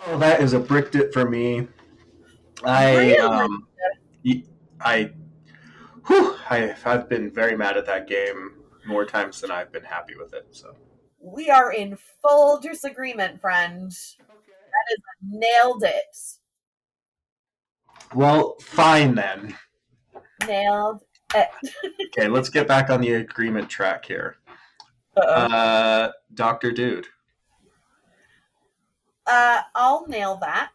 Oh, that is a bricked it for me. I Really? um, I, whew, I I've been very mad at that game more times than I've been happy with it. So We are in full disagreement, friend. That is nailed it. well, fine then. Nailed it. [LAUGHS] Okay, let's get back on the agreement track here. Uh-oh. Uh, Doctor Dude. Uh, I'll nail that.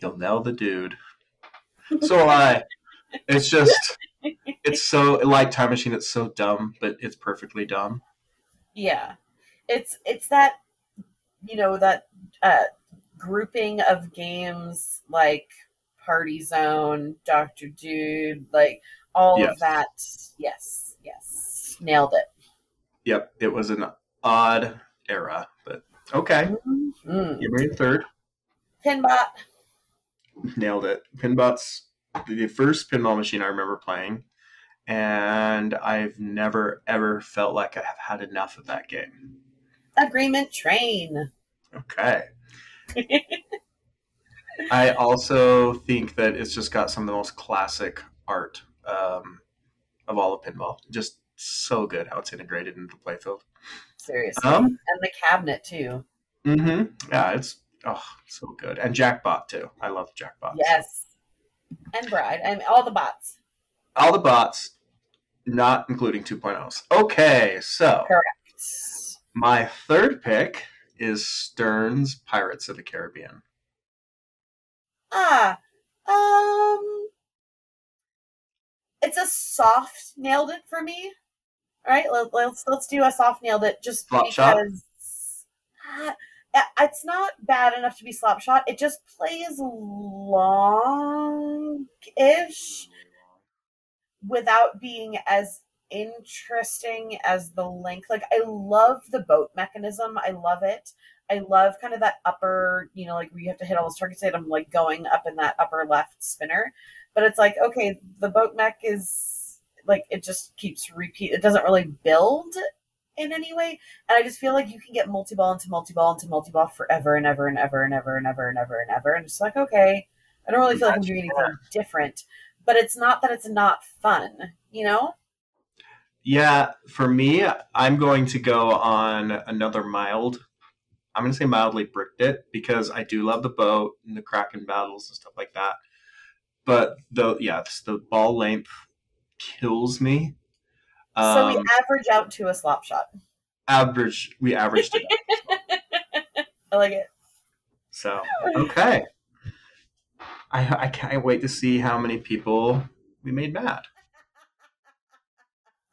You'll nail the dude. So will I. It's just, [LAUGHS] it's so like Time Machine. It's so dumb, but it's perfectly dumb. Yeah, it's it's that you know that uh, grouping of games like Party Zone, Doctor Dude, like all Yes. of that. Yes, yes, nailed it. Yep, it was an odd era, but okay. Mm. You made third. Pinbot. Nailed it. Pinbot's the first pinball machine I remember playing, and I've never ever felt like I have had enough of that game. Agreement Train. Okay. [LAUGHS] I also think that it's just got some of the most classic art um, of all of pinball. Just so good how it's integrated into the playfield. Seriously, Um, and the cabinet too. mm-hmm. Yeah, it's oh so good. And Jackbot too. I love Jackbot. Yes, and Bride, and all the bots. All the bots, not including 2.0s. Okay, so Correct. my third pick is Stern's Pirates of the Caribbean. Ah, um, it's a soft nailed it for me. All right, let, let's let's do a soft nailed it just shot? because Ah, it's not bad enough to be slop shot. It just plays long ish without being as interesting as the length. Like I love the boat mechanism. I love it. I love kind of that upper, you know, like where you have to hit all those targets. I'm like going up in that upper left spinner. But it's like, okay, the boat mech is like it just keeps repeat. It doesn't really build in any way. And I just feel like you can get multi ball into multi ball into multi ball forever and ever and ever and ever and ever and ever and ever. And it's like, okay, I don't really feel like I'm doing anything different. But it's not that it's not fun, you know? Yeah, for me, I'm going to go on another mild. I'm going to say mildly bricked it because I do love the boat and the Kraken battles and stuff like that. But the yeah, it's the ball length kills me. so we Um, average out to a slop shot. average, we averaged it. out. [LAUGHS] I like it. So okay, I I can't wait to see how many people we made mad.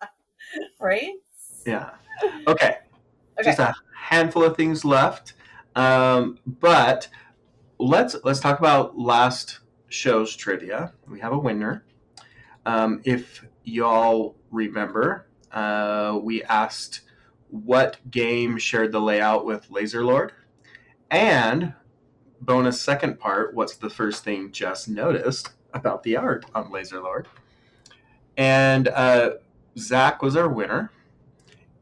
[LAUGHS] Right? Yeah. Okay. Okay. Just a handful of things left. Um, but let's let's talk about last show's trivia. We have a winner. Um, if y'all remember, uh, we asked what game shared the layout with Lazer Lord, and bonus second part, what's the first thing Jess noticed about the art on Lazer Lord? And uh, Zach was our winner.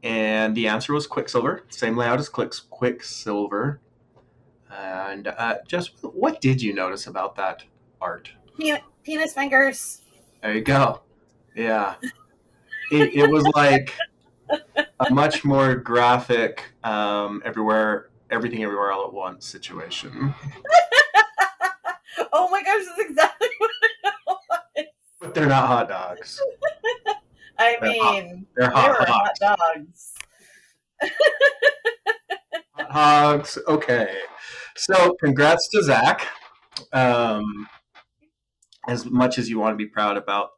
And the answer was Quicksilver, same layout as Quicks, Quicksilver. And uh, just what did you notice about that art? Penis fingers. There you go. Yeah. It, it was like a much more graphic, um, everywhere, everything everywhere all at once situation. [LAUGHS] oh my gosh, that's exactly what it was. But they're not hot dogs. [LAUGHS] I They're mean, They're hot, were hot. hot dogs. Hot hogs. Okay. So congrats to Zach. Um, as much as you want to be proud about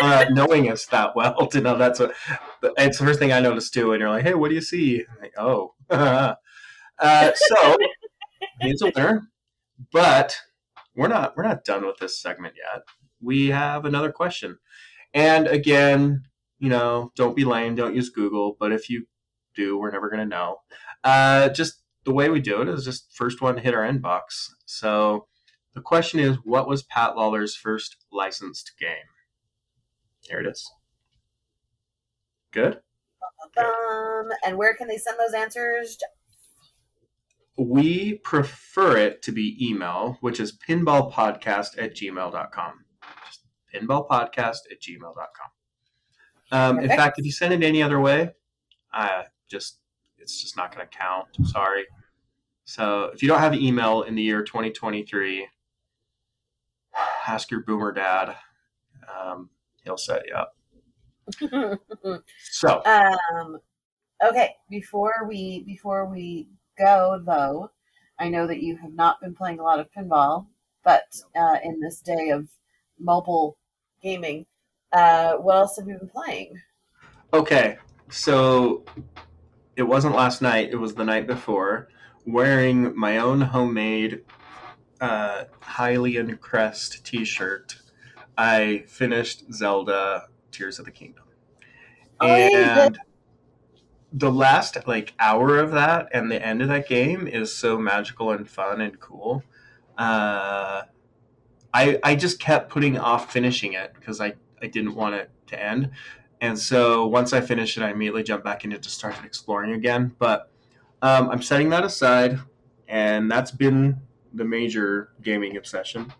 uh, knowing us that well [LAUGHS] to know that's what it's the first thing I noticed too. And you're like, hey, what do you see? Like, oh, [LAUGHS] uh, so he's a winner, but we're not we're not done with this segment yet. We have another question, and again, you know, don't be lame, don't use Google. But if you do, we're never going to know. Uh, just the way we do it is just first one hit our inbox. So the question is, what was Pat Lawlor's first licensed game? There it is. Good. Um, and where can they send those answers? We prefer it to be email, which is pinballpodcast at gmail.com. Just pinballpodcast at gmail.com. Um, in fact, if you send it any other way, I just it's just not going to count. Sorry. So if you don't have email in the year 2023, ask your boomer dad. Um, he'll set you up. so, [LAUGHS] um, okay. Before we before we go, though, I know that you have not been playing a lot of pinball, but uh, in this day of mobile gaming, uh, what else have you been playing? Okay, so it wasn't last night; it was the night before. Wearing my own homemade uh, Hylian Crest T-shirt, I finished Zelda Tears of the Kingdom, oh, and the last like hour of that and the end of that game is so magical and fun and cool. Uh, I I just kept putting off finishing it because I I didn't want it to end. And so once I finished it, I immediately jumped back into to started exploring again. But um, I'm setting that aside, and that's been the major gaming obsession.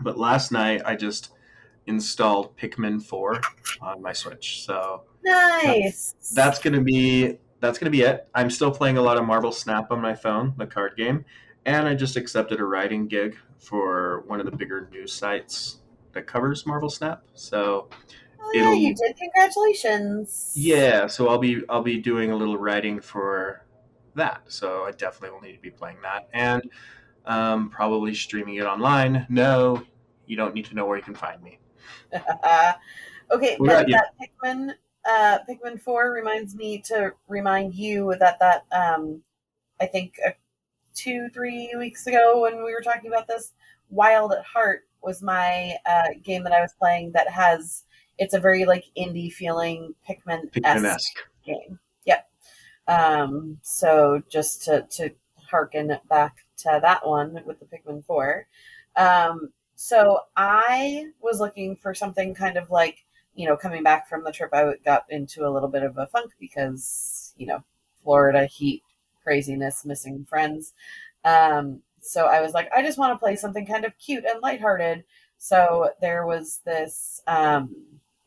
But last night I just installed Pikmin 4 on my Switch. So nice. That's, that's gonna be that's gonna be it. I'm still playing a lot of Marvel Snap on my phone, the card game, and I just accepted a writing gig for one of the bigger news sites that covers Marvel Snap. So oh, yeah, you did. Congratulations. Yeah, so I'll be I'll be doing a little writing for that. So I definitely will need to be playing that and um, probably streaming it online. No, you don't need to know where you can find me. [LAUGHS] okay, that, that Pikmin uh, Pikmin Four reminds me to remind you that that um, I think uh, two three weeks ago when we were talking about this, Wild at Heart was my uh, game that I was playing that has it's a very like indie feeling Pikmin esque game. Yep. Um, so just to to harken back to that one with the Pikmin Four. Um, so I was looking for something kind of like you know coming back from the trip I got into a little bit of a funk because you know Florida heat craziness, missing friends. Um, so I was like, I just want to play something kind of cute and lighthearted. So there was this um,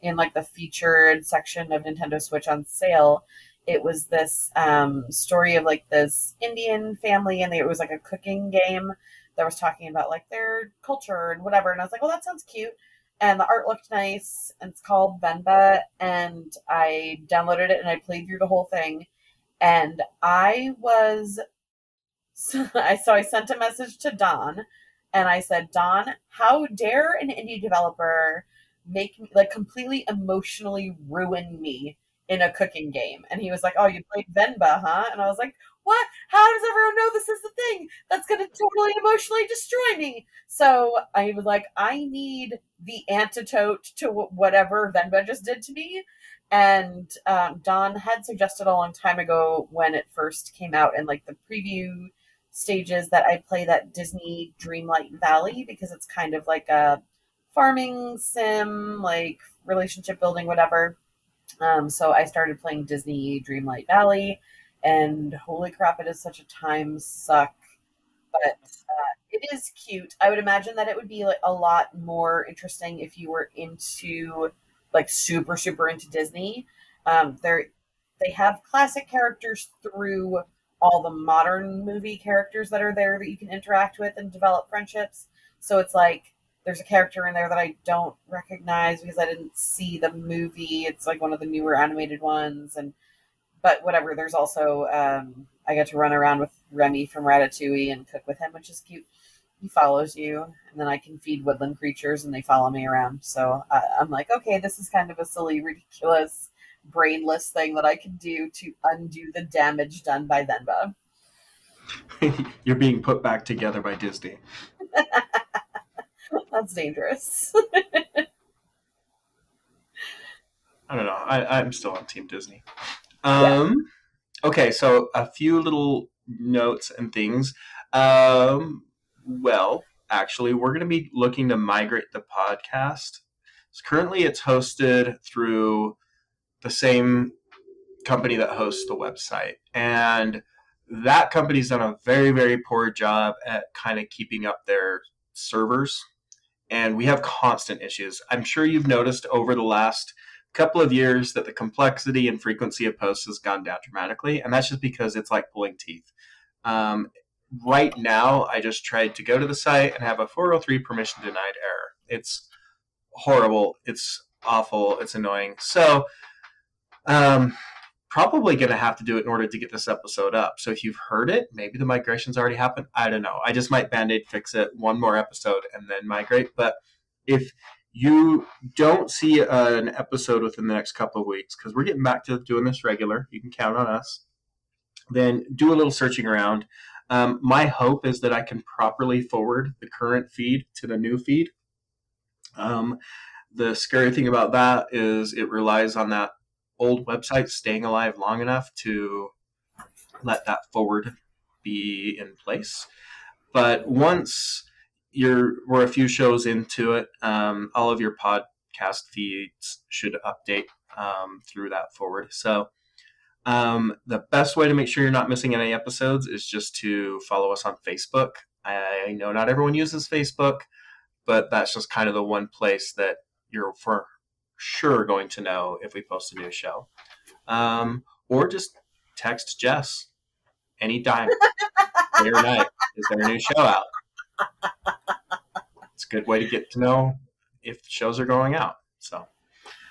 in like the featured section of Nintendo Switch on sale. It was this um, story of like this Indian family, and it was like a cooking game that was talking about like their culture and whatever. And I was like, well, that sounds cute. And the art looked nice. And it's called Venba. And I downloaded it and I played through the whole thing. And I was [LAUGHS] I so I sent a message to Don and I said, Don, how dare an indie developer make me like completely emotionally ruin me in a cooking game? And he was like, Oh, you played Venba, huh? And I was like, What? How does everyone know this is the thing that's gonna totally emotionally destroy me? So I was like, I need the antidote to whatever Venba just did to me. And um, Don had suggested a long time ago when it first came out in like the preview stages that I play that Disney Dreamlight Valley because it's kind of like a farming sim, like relationship building, whatever. Um, so I started playing Disney Dreamlight Valley, and holy crap, it is such a time suck. But uh, it is cute. I would imagine that it would be like a lot more interesting if you were into like super super into Disney. Um, they they have classic characters through all the modern movie characters that are there that you can interact with and develop friendships. So it's like there's a character in there that I don't recognize because I didn't see the movie. It's like one of the newer animated ones, and but whatever. There's also um, I get to run around with Remy from Ratatouille and cook with him, which is cute. He follows you, and then I can feed woodland creatures, and they follow me around. So I, I'm like, okay, this is kind of a silly, ridiculous, brainless thing that I can do to undo the damage done by Venba. [LAUGHS] You're being put back together by Disney. [LAUGHS] [LAUGHS] That's dangerous. I don't know. I, I'm still on Team Disney. Um, Okay, so a few little notes and things. Um, well, actually, we're going to be looking to migrate the podcast. So currently, it's hosted through the same company that hosts the website, and that company's done a very, very poor job at kind of keeping up their servers. And we have constant issues. I'm sure you've noticed over the last couple of years that the complexity and frequency of posts has gone down dramatically, and that's just because it's like pulling teeth. Um, right now, I just tried to go to the site and have a 403 permission denied error. It's horrible. It's awful. It's annoying. So, um, probably going to have to do it in order to get this episode up. So if you've heard it, maybe the migration's already happened. I don't know. I just might band aid fix it one more episode and then migrate. But if you don't see an episode within the next couple of weeks because we're getting back to doing this regular. You can count on us. Then do a little searching around. Um, my hope is that I can properly forward the current feed to the new feed. Um, the scary thing about that is it relies on that old website staying alive long enough to let that forward be in place. But once you're we're a few shows into it. Um, all of your podcast feeds should update um, through that forward. So um, the best way to make sure you're not missing any episodes is just to follow us on Facebook. I know not everyone uses Facebook, but that's just kind of the one place that you're for sure going to know if we post a new show. Um, or just text Jess anytime, [LAUGHS] day or night. Is there a new show out? it's a good way to get to know if shows are going out. So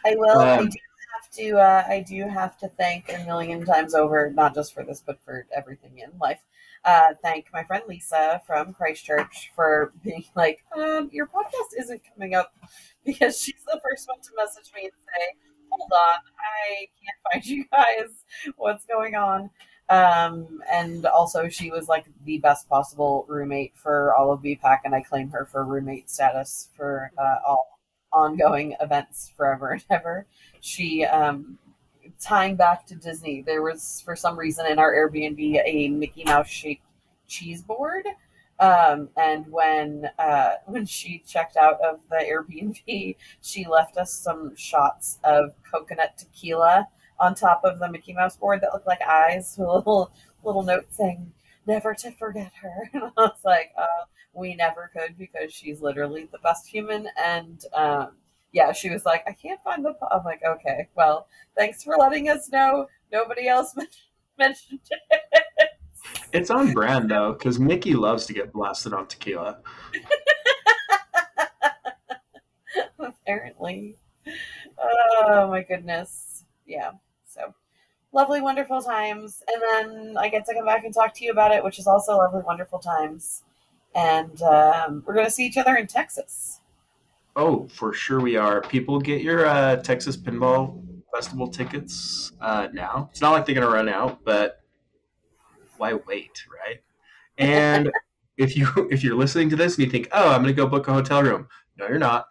I will. Um, I do have to. Uh, I do have to thank a million times over, not just for this, but for everything in life. Uh, thank my friend Lisa from Christchurch for being like, um, your podcast isn't coming up [LAUGHS] because she's the first one to message me and say, hold on, I can't find you guys. What's going on? Um, and also, she was like the best possible roommate for all of BPAC, and I claim her for roommate status for uh, all ongoing events forever and ever. She, um, tying back to Disney, there was for some reason in our Airbnb a Mickey Mouse shaped cheese board. Um, and when uh, [LAUGHS] when she checked out of the Airbnb, she left us some shots of coconut tequila on top of the Mickey Mouse board that looked like eyes with [LAUGHS] a little little note saying never to forget her. [LAUGHS] And I was like, uh, we never could because she's literally the best human. And um, yeah, she was like, I can't find the. I'm like, okay, well, thanks for letting us know. Nobody else [LAUGHS] mentioned it. It's on brand though, because Mickey loves to get blasted on tequila. [LAUGHS] Apparently. Oh my goodness. Yeah So lovely, wonderful times. And then I get to come back and talk to you about it, which is also lovely, wonderful times. And um, we're going to see each other in Texas. Oh, for sure we are. People get your uh, Texas Pinball Festival tickets uh, now. It's not like they're going to run out, but why wait, right? And [LAUGHS] if you if you're listening to this and you think, oh, I'm going to go book a hotel room, no, you're not.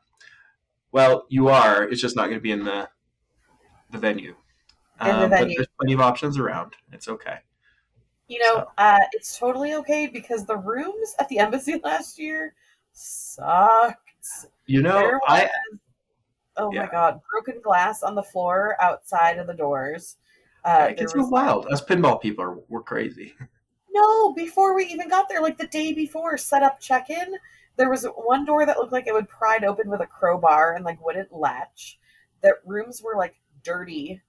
Well, you are. It's just not going to be in the the venue. Um, but there's plenty of options around. It's okay. You know, so. uh, it's totally okay because the rooms at the embassy [LAUGHS] last year sucked. You know, I. Oh yeah. my god, broken glass on the floor outside of the doors. Uh, it gets was, wild. Us pinball people are we're crazy. [LAUGHS] No, before we even got there, like the day before, set up check in. There was one door that looked like it would pry open with a crowbar and like wouldn't latch. That rooms were like dirty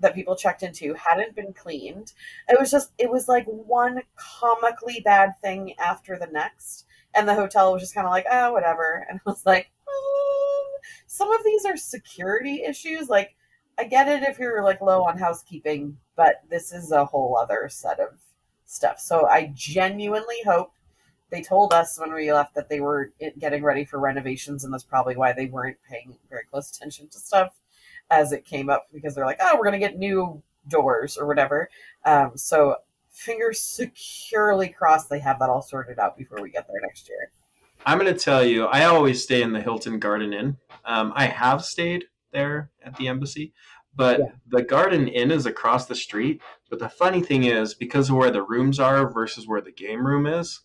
that people checked into hadn't been cleaned. It was just it was like one comically bad thing after the next, and the hotel was just kind of like, oh, whatever. [LAUGHS] And I was like, oh, some of these are security issues. Like I get it if you're like low on housekeeping, but this is a whole other set of stuff. So I genuinely hope they told us when we left that they were eh, getting ready for renovations, and that's probably why they weren't paying very close attention to stuff as it came up because they're like, oh, we're going to get new doors or whatever. Um, so fingers securely crossed they have that all sorted out before we get there next year. I'm going to tell you, I always stay in the Hilton Garden Inn. Um, I have stayed there at the embassy, but yeah. the Garden Inn is across the street. But the funny thing is, because of where the rooms are versus where the game room is,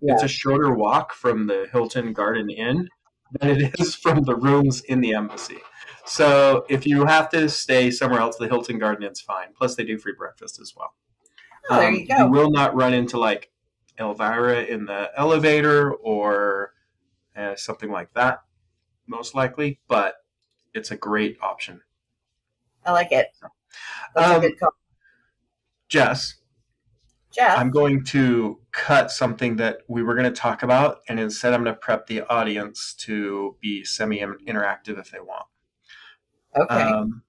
yeah. it's a shorter walk from the Hilton Garden Inn than it [LAUGHS] is from the rooms in the embassy. So if you have to stay somewhere else, the Hilton Garden Inn's fine. Plus, they do free breakfast as well. Oh, there you go. You will not run into like Elvira in the elevator or uh, something like that, most likely. But it's a great option. I like it. Um, Jess. Jeff. I'm going to cut something that we were going to talk about, and instead, I'm going to prep the audience to be semi interactive if they want. Okay. Um,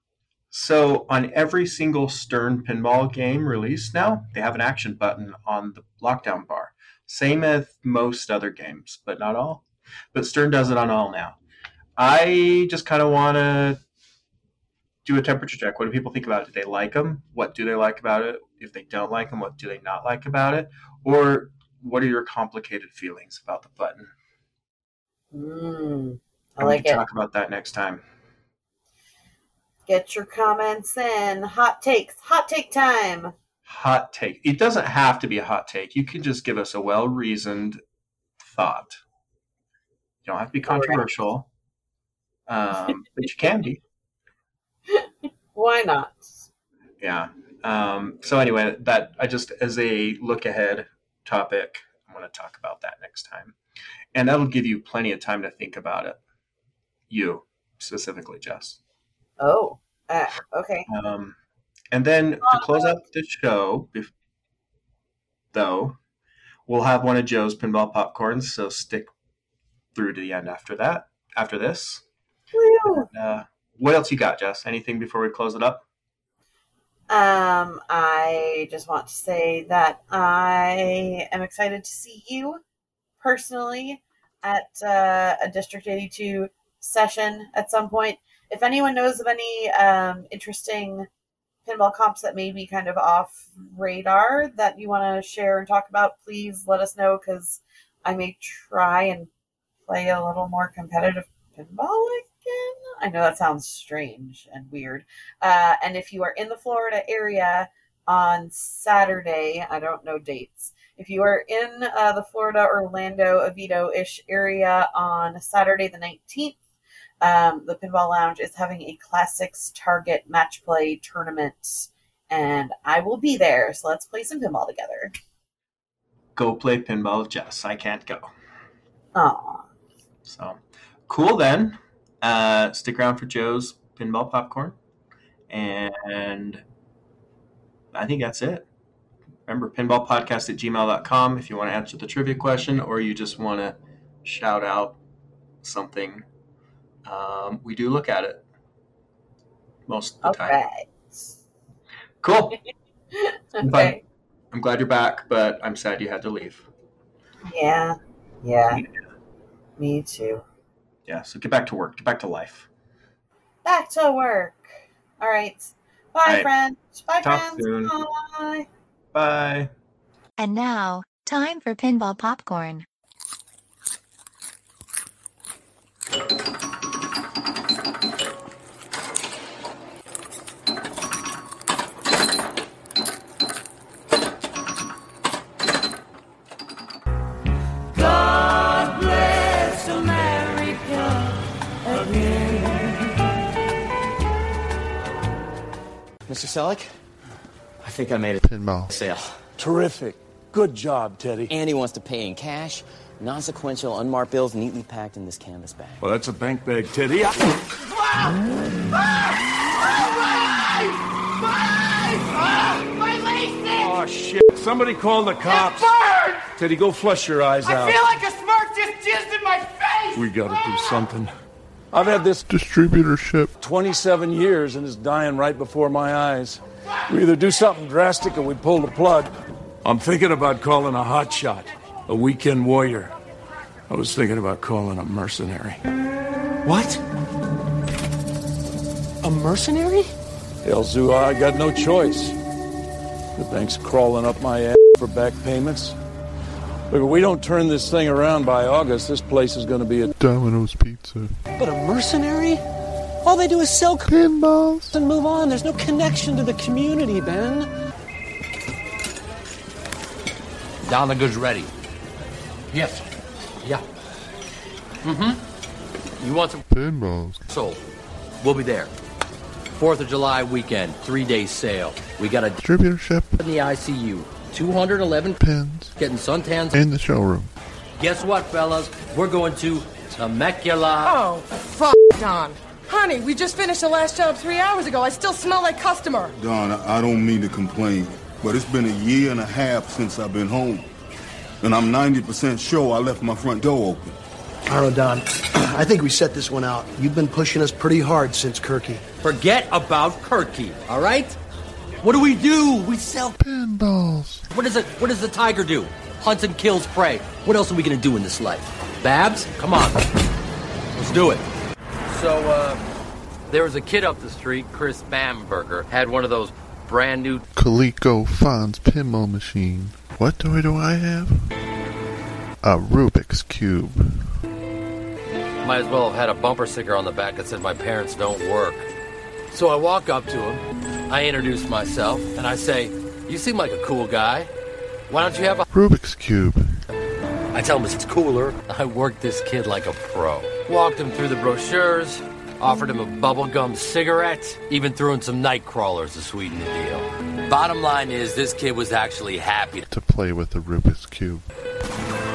so, on every single Stern pinball game released now, they have an action button on the lockdown bar. Same as most other games, but not all. But Stern does it on all now. I just kind of want to do a temperature check. What do people think about it? Do they like them? What do they like about it? If they don't like them, what do they not like about it? Or what are your complicated feelings about the button? Mm, I like it. Talk about that next time. Get your comments in. Hot takes. Hot take time. Hot take. It doesn't have to be a hot take. You can just give us a well reasoned thought. You don't have to be controversial, um, [LAUGHS] but you can be. Why not? Yeah. Um, so anyway, that I just as a look ahead topic, I'm going to talk about that next time, and that'll give you plenty of time to think about it. You specifically, Jess. Oh, uh, okay. Um, and then to close out the show, if, though, we'll have one of Joe's pinball popcorns. So stick through to the end after that. After this. And, uh, what else you got, Jess? Anything before we close it up? Um, I just want to say that I am excited to see you personally at uh, a District 82 session at some point. If anyone knows of any um, interesting pinball comps that may be kind of off radar that you want to share and talk about, please let us know because I may try and play a little more competitive pinball again. I know that sounds strange and weird. Uh, and if you are in the Florida area on Saturday, I don't know dates. If you are in uh, the Florida, Orlando, Oviedo ish area on Saturday the 19th, um, the Pinball Lounge is having a Classics Target match play tournament, and I will be there. So let's play some pinball together. Go play pinball, with Jess. I can't go. Aw. So cool then. Uh, stick around for Joe's pinball popcorn. And I think that's it. Remember, pinballpodcast at gmail.com if you want to answer the trivia question or you just want to shout out something. Um, we do look at it most of the time. Cool. [LAUGHS] okay. I'm glad you're back, but I'm sad you had to leave. Yeah. Yeah. Me too. Yeah, so get back to work. Get back to life. Back to work. All right. Bye, All right. friends. Bye, Talk friends. Soon. Bye. Bye. And now, time for pinball popcorn. Mr. Selleck, I think I made a pinball sale. Terrific. Good job, Teddy. Andy wants to pay in cash, non-sequential, unmarked bills neatly packed in this canvas bag. Well, that's a bank bag, Teddy. I... Oh, shit. Somebody call the cops. Teddy, go flush your eyes I out. I feel like a smirk just jizzed in my face. We gotta do something. I've had this Distributorship. 27 years and it's dying right before my eyes. We either do something drastic or we pull the plug. I'm thinking about calling a hotshot, a weekend warrior. I was thinking about calling a mercenary. What? A mercenary? El Zua, I got no choice. The bank's crawling up my ass for back payments. Look, if we don't turn this thing around by August, this place is going to be a Domino's Pizza. But a mercenary? All they do is sell c- Pinballs. and move on. There's no connection to the community, Ben. Down the goods ready. Yes. Yeah. Mm-hmm. You want some Pinballs. sold? We'll be there. Fourth of July weekend, three day sale. We got a Distributorship. in the ICU. 211 Pins. getting suntans. In the showroom. Guess what, fellas? We're going to Temecula. Oh, fuck, Don. Honey, we just finished the last job three hours ago. I still smell like customer. Don, I I don't mean to complain, but it's been a year and a half since I've been home. And I'm 90% sure I left my front door open. I don't know, Don. [CLEARS THROAT] I think we set this one out. You've been pushing us pretty hard since Kirky. Forget about Kirky, all right? What do we do? We sell. Pinballs. What does it? What does the tiger do? Hunts and kills prey. What else are we gonna do in this life? Babs, come on, let's do it. So, uh, there was a kid up the street, Chris Bamberger, had one of those brand new. Coleco Fonz pinball machine. What toy do I have? A Rubik's Cube. Might as well have had a bumper sticker on the back that said "My parents don't work." So I walk up to him, I introduce myself, and I say, "You seem like a cool guy. Why don't you have a?" Rubik's Cube. I tell him it's cooler. I worked this kid like a pro. Walked him through the brochures, offered him a bubblegum cigarette, even threw in some night crawlers to sweeten the deal. Bottom line is, this kid was actually happy To play with the Rubik's Cube.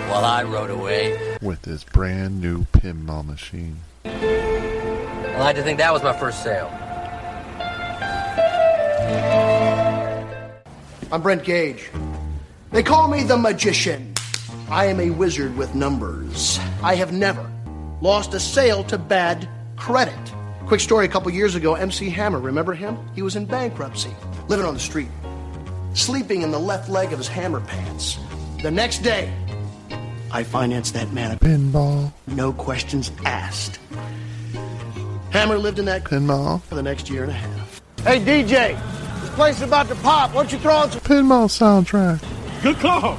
while I rode away. With his brand new pinball machine. I like to think that was my first sale. I'm Brent Gage. They call me the magician. I am a wizard with numbers. I have never lost a sale to bad credit. Quick story a couple years ago, MC Hammer, remember him? He was in bankruptcy, living on the street, sleeping in the left leg of his hammer pants. The next day, I financed that man a Pinball. no questions asked. Hammer lived in that Pinball. for the next year and a half. Hey, DJ, this place is about to pop. Why don't you throw on some. Pinball soundtrack. Good call.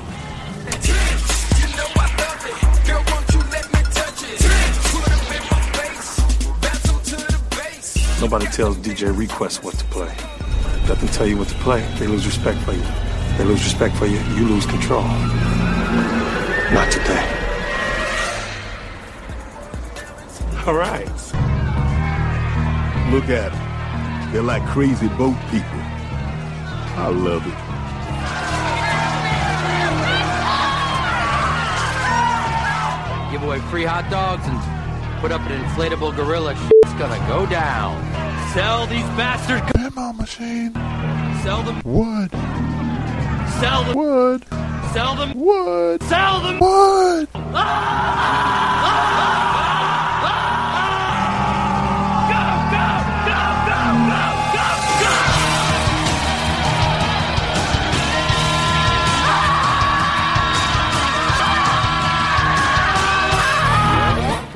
Nobody tells DJ Request what to play. Let them tell you what to play. They lose respect for you. They lose respect for you. You lose control. Not today. All right. Look at them. They're like crazy boat people. I love it. Give away free hot dogs and put up an inflatable gorilla. It's gonna go down. Sell these bastards. Pinball machine. Sell them. Wood. Sell them. Wood. Sell them. Wood. Sell them. Wood. Ah! Ah!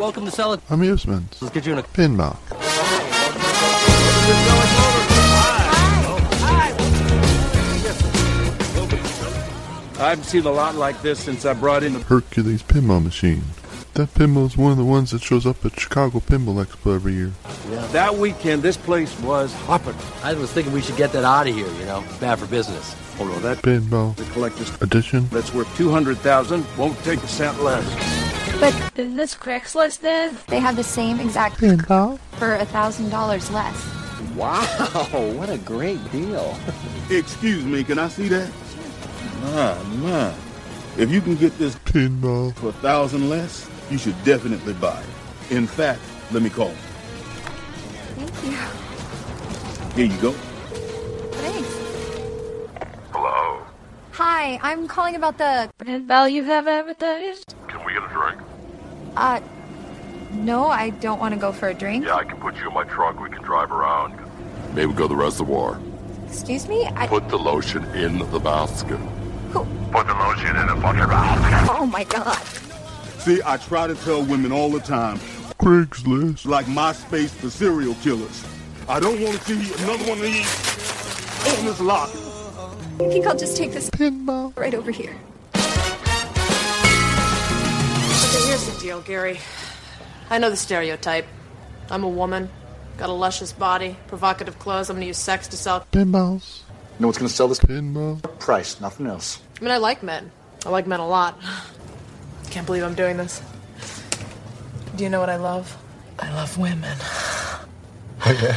Welcome to Sell It. Amusements. Let's get you in a. Pinball. I haven't seen a lot like this since I brought in the. Hercules pinball machine. That pinball is one of the ones that shows up at Chicago Pinball Expo every year. That weekend, this place was hopping. I was thinking we should get that out of here. You know, bad for business. Hold on, that Pinball the collector's edition. that's worth two hundred thousand won't take a cent less. But this Craigslist then? They have the same exact Pinball. for a thousand dollars less. Wow, [LAUGHS] what a great deal. [LAUGHS] Excuse me, can I see that? My, my. If you can get this Pinball. for a thousand less, you should definitely buy it. In fact, let me call. Thank you. Here you go. Thanks. Hello. Hi, I'm calling about the Pinball you have advertised? Can we get a drink? Uh No, I don't want to go for a drink. Yeah, I can put you in my trunk. We can drive around. Maybe go to the reservoir. Excuse me? I... Put the lotion in the basket. Who? Put the lotion in the fucking basket. Oh my god. See, I try to tell women all the time. Craigslist. Like MySpace for serial killers. I don't want to see another one of these in this lot. I think I'll just take this pinball right over here. Here's the deal, Gary. I know the stereotype. I'm a woman, got a luscious body, provocative clothes. I'm gonna use sex to sell. Pinballs. You know what's gonna sell this? Pinball. Price, nothing else. I mean, I like men. I like men a lot. [SIGHS] Can't believe I'm doing this. Do you know what I love? I love women. [SIGHS] Oh yeah.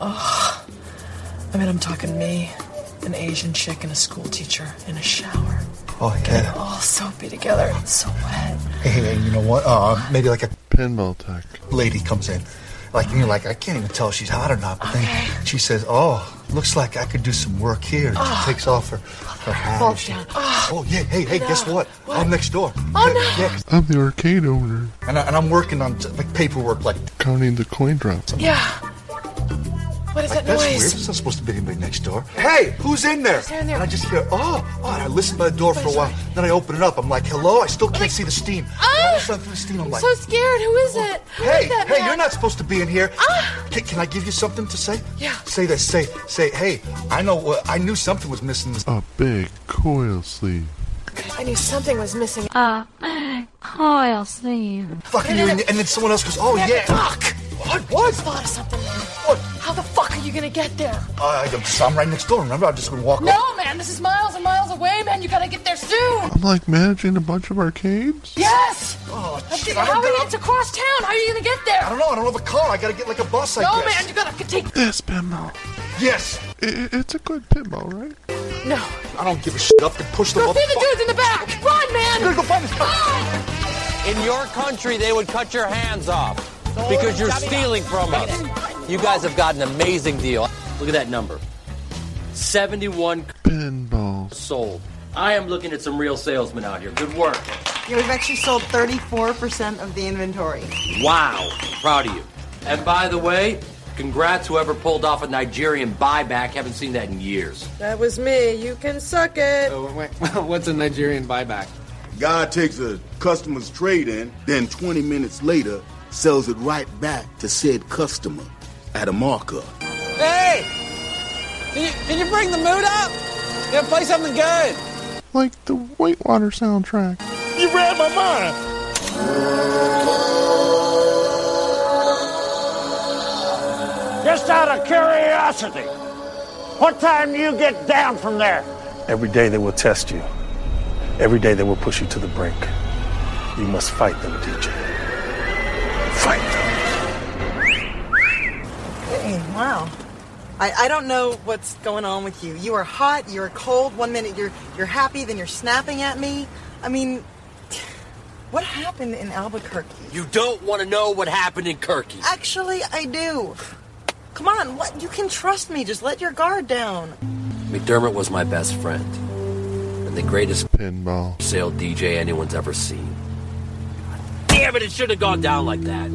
Oh, [SIGHS] I mean, I'm talking me, an Asian chick, and a school teacher in a shower. Oh yeah. All soapy together and so wet. Hey, hey, you know what? Uh, maybe like a pinball tech lady comes in. Like you're like I can't even tell if she's hot or not. But then she says, "Oh, looks like I could do some work here." And Oh. She takes off her her hat. Fall she- down. Oh yeah. Hey hey, guess No. what? I'm next door. Oh no! Yeah, 'cause- I'm the arcade owner. and, I, and I'm working on like paperwork. Like Counting the coin drops. Yeah. What is like, that that's noise? weird. It's not supposed to be anybody next door. Hey, who's in there? there in there? And I just hear, oh, oh, and I listen by the door for a while. Then I open it up. I'm like, hello. I still can't see the steam. And all of through the steam, I'm I'm like, so scared. Who is it? Who is Hey, that hey, man? you're not supposed to be in here. Can, can I give you something to say? Yeah. Say this. Say, say, hey, I know. what I knew something was missing. A big coil sleeve. I knew something was missing. Uh, coil sleeve. Fucking you, and, and then someone else goes, oh yeah. Fuck. What? I just thought of something, man. What? How the fuck are you gonna get there? Uh, I'm, I'm right next door. Remember, I'm just gonna walk. up. No, man. This is miles and miles away, man. You gotta get there soon. I'm like managing a bunch of arcades. Yes. Oh, shit, How are I don't you? got- It's across town. How are you gonna get there? I don't know. I don't have a car. I gotta get like a bus. I guess. no, man. You gotta take. This pinball. Yes. I- I- it's a good pinball, right? No. I don't give a shit. Up and push the. Go see the dudes in the back. Run, man. Gotta go find this In your country, they would cut your hands off because you're stealing from us. You guys have got an amazing deal. Look at that number 71 Pinball. sold. I am looking at some real salesmen out here. Good work. Yeah, we've actually sold 34% of the inventory. Wow. Proud of you. And by the way, congrats whoever pulled off a Nigerian buyback. Haven't seen that in years. That was me. You can suck it. Oh, [LAUGHS] What's a Nigerian buyback? Guy takes a customer's trade in, then 20 minutes later sells it right back to said customer at a markup. Hey! Can you, can you bring the mood up? Yeah, play something good. Like the Whitewater soundtrack. You read my mind. Just out of curiosity, what time do you get down from there? Every day they will test you. Every day they will push you to the brink. You must fight them, DJ. Fight them. Dang, wow. I, I don't know what's going on with you. You are hot, you're cold. One minute you're you're happy, then you're snapping at me. I mean, [SIGHS] what happened in Albuquerque? You don't want to know what happened in Kirky. Actually, I do. Come on, what? You can trust me. Just let your guard down. McDermott was my best friend and the greatest pinball sale DJ anyone's ever seen. Damn it, it should have gone down like that.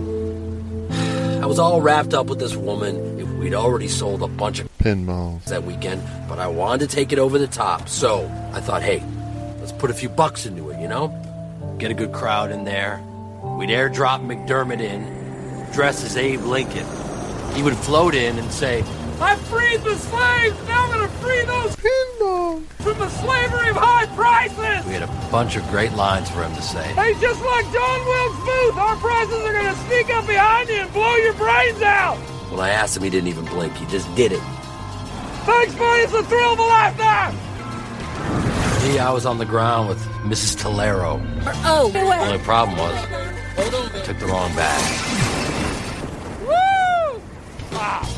I was all wrapped up with this woman. If we'd already sold a bunch of pinballs that weekend, but I wanted to take it over the top. So I thought, hey, let's put a few bucks into it, you know? Get a good crowd in there. We'd airdrop McDermott in, dressed as Abe Lincoln. He would float in and say, I freed the slaves. Now I'm going to free those pinballs from the slavery of high prices. we had a bunch of great lines for him to say. Hey, just like John Wilkes Booth, our prices are going to sneak up behind you and blow your brains out. When I asked him, he didn't even blink. He just did it. Thanks, buddy. It's the thrill of a lifetime. Me, I was on the ground with Mrs. Tolero. Oh, The only problem was, I took the wrong bag. Woo! Ah, f-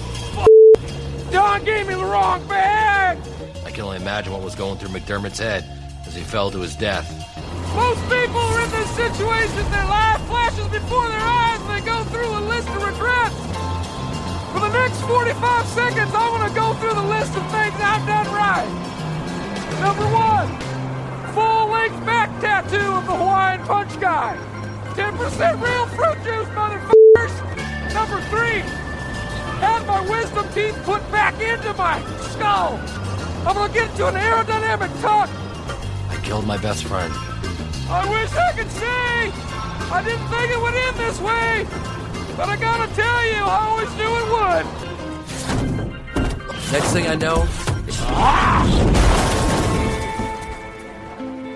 John gave me the wrong bag. I can only imagine what was going through McDermott's head as he fell to his death. Most people are in this situation. Their life flashes before their eyes and they go through a list of regrets. For the next 45 seconds, I want to go through the list of things I've done right. Number one, full length back tattoo of the Hawaiian Punch Guy. 10% real fruit juice, motherfuckers! Number three, have my wisdom teeth put back into my skull. I'm gonna get into an aerodynamic tuck. I killed my best friend. I wish I could say I didn't think it would end this way, but I gotta tell you, I always knew it would. Next thing I know, it's...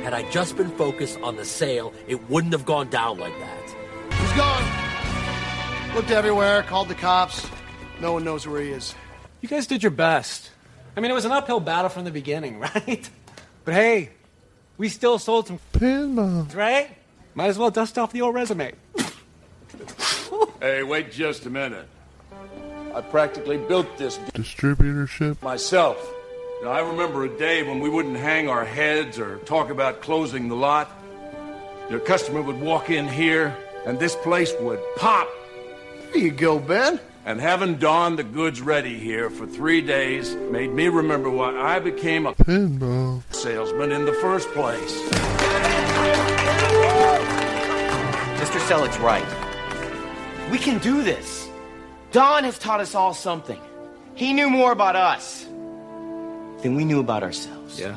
Had I just been focused on the sale, it wouldn't have gone down like that. He's gone. Looked everywhere, called the cops. No one knows where he is. You guys did your best. I mean, it was an uphill battle from the beginning, [LAUGHS] right? But hey, we still sold some pinballs, uh, [LAUGHS] right? Might as well dust off the old resume. Hey, wait just a minute. I practically built this Distributorship. myself. Now, I remember a day when we wouldn't hang our heads or talk about closing the lot. Your customer would walk in here, and this place would pop. There you go, Ben. And having Don the goods ready here for three days made me remember why I became a pinball salesman in the first place. Mr. Selleck's right. We can do this. Don has taught us all something. He knew more about us than we knew about ourselves. Yeah.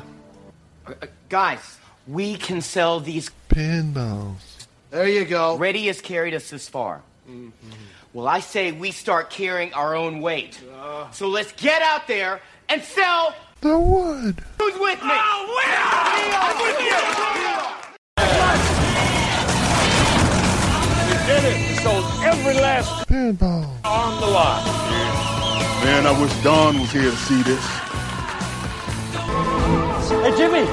Uh, guys, we can sell these pinballs. There you go. Ready has carried us this far. Well, I say we start carrying our own weight. So let's get out there and sell. The wood. Who's with me? Oh, I'm with you. We did it. We sold every last pinball on the lot. Man, I wish Don was here to see this. Hey, Jimmy,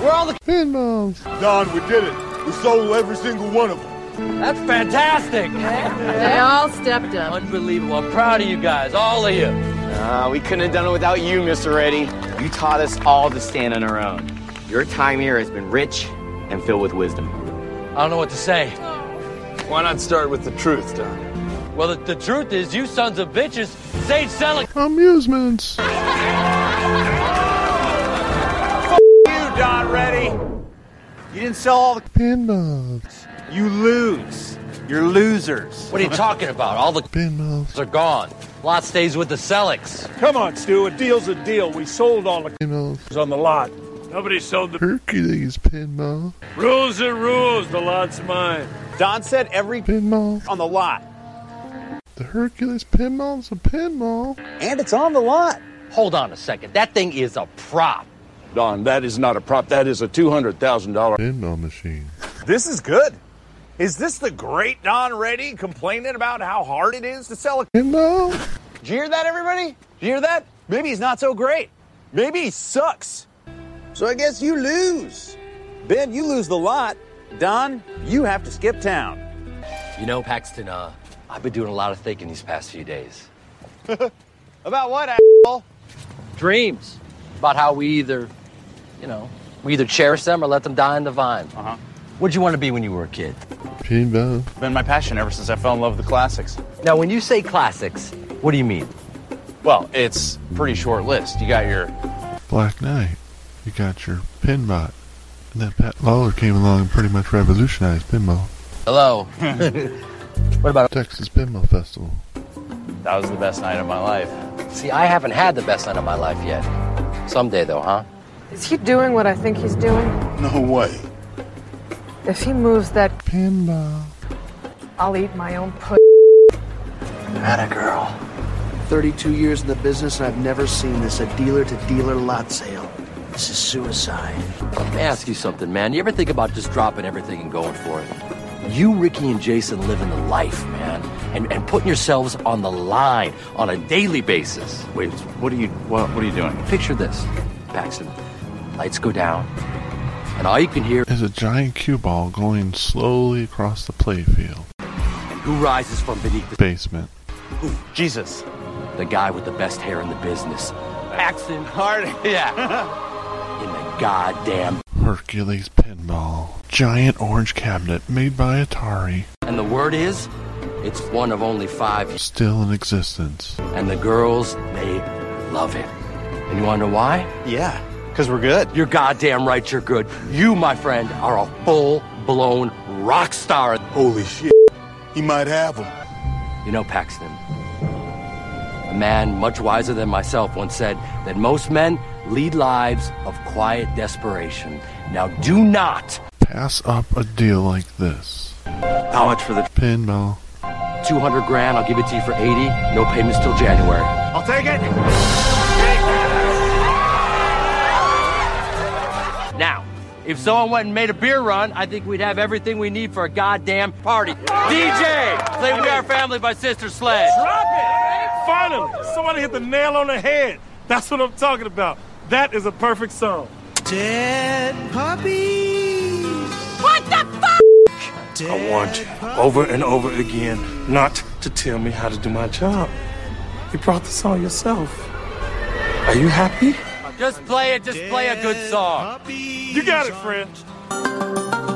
where are all the pinballs? Don, we did it. We sold every single one of them. That's fantastic. They all stepped up. Unbelievable. I'm proud of you guys, all of you. Uh, we couldn't have done it without you, Mr. Reddy. You taught us all to stand on our own. Your time here has been rich and filled with wisdom. I don't know what to say. Why not start with the truth, Don? Well, the, the truth is, you sons of bitches, Sage Selleck. Amusements. [LAUGHS] You, Don Reddy. You didn't sell all the pinballs. You lose. You're losers. What are you talking about? All the pinballs are gone. Lot stays with the Sellecks. Come on, Stu. A deal's a deal. We sold all the pinballs on the lot. Nobody sold the Hercules pinball. rules are rules. The lot's mine. Don said every pinball on the lot. The Hercules pinball's a pinball. And it's on the lot. Hold on a second. That thing is a prop. Don, that is not a prop. That is a $200,000 pinball machine. This is good. Is this the great Don Reddy complaining about how hard it is to sell a pinball? Did you hear that, everybody? Did you hear that? Maybe he's not so great. Maybe he sucks. So I guess you lose. Ben, you lose the lot. Don, you have to skip town. You know, Paxton, uh, I've been doing a lot of thinking these past few days. [LAUGHS] About what, asshole? Dreams. About how we either, you know, we either cherish them or let them die in the vine. Uh huh. What'd you want to be when you were a kid? Pinball. Been my passion ever since I fell in love with the classics. Now, when you say classics, what do you mean? Well, it's a pretty short list. You got your Black Knight. You got your pinbot. And then Pat Lawlor came along and pretty much revolutionized pinball. Hello. [LAUGHS] what about Texas Pinball Festival? That was the best night of my life. See, I haven't had the best night of my life yet. Someday, though, huh? Is he doing what I think he's doing? No way. If he moves that pinball, I'll eat my own pussy. Atta girl. 32 years in the business, and I've never seen this a dealer to dealer lot sale. This is suicide. Let me ask you something, man. You ever think about just dropping everything and going for it? You, Ricky, and Jason living the life, man, and, and putting yourselves on the line on a daily basis. Wait, what are you what, what are you doing? Picture this, Paxton. Lights go down, and all you can hear is a giant cue ball going slowly across the playfield. And who rises from beneath the basement? Ooh, Jesus. The guy with the best hair in the business. Paxton Harding. [LAUGHS] Yeah. in the goddamn Hercules pinball. Giant orange cabinet made by Atari. And the word is, it's one of only five still in existence. And the girls, they love it. And you wanna know why? Yeah, because we're good. You're goddamn right you're good. You, my friend, are a full blown rock star. Holy shit. He might have him. You know, Paxton, a man much wiser than myself once said that most men lead lives of quiet desperation. Now, do not Pass up a deal like this. How much for the pinball? 200 grand. I'll give it to you for 80. No payments till January. I'll take it. If someone went and made a beer run, I think we'd have everything we need for a goddamn party. DJ, play We Are Family by Sister Sledge. Drop it! Finally, somebody hit the nail on the head. That's what I'm talking about. That is a perfect song. Dead puppies. What the fuck? I warned you over and over again not to tell me how to do my job. You brought the song yourself. Are you happy? Just play it, just play a good song. You got it, friend.